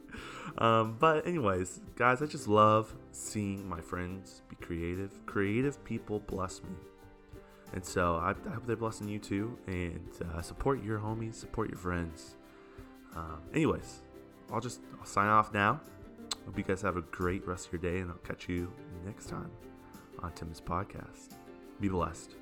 Um, but, anyways, guys, I just love seeing my friends be creative. Creative people bless me. And so I, I hope they're blessing you too. And uh, support your homies, support your friends. Um, anyways, I'll just I'll sign off now. Hope you guys have a great rest of your day, and I'll catch you next time on Tim's podcast. Be blessed.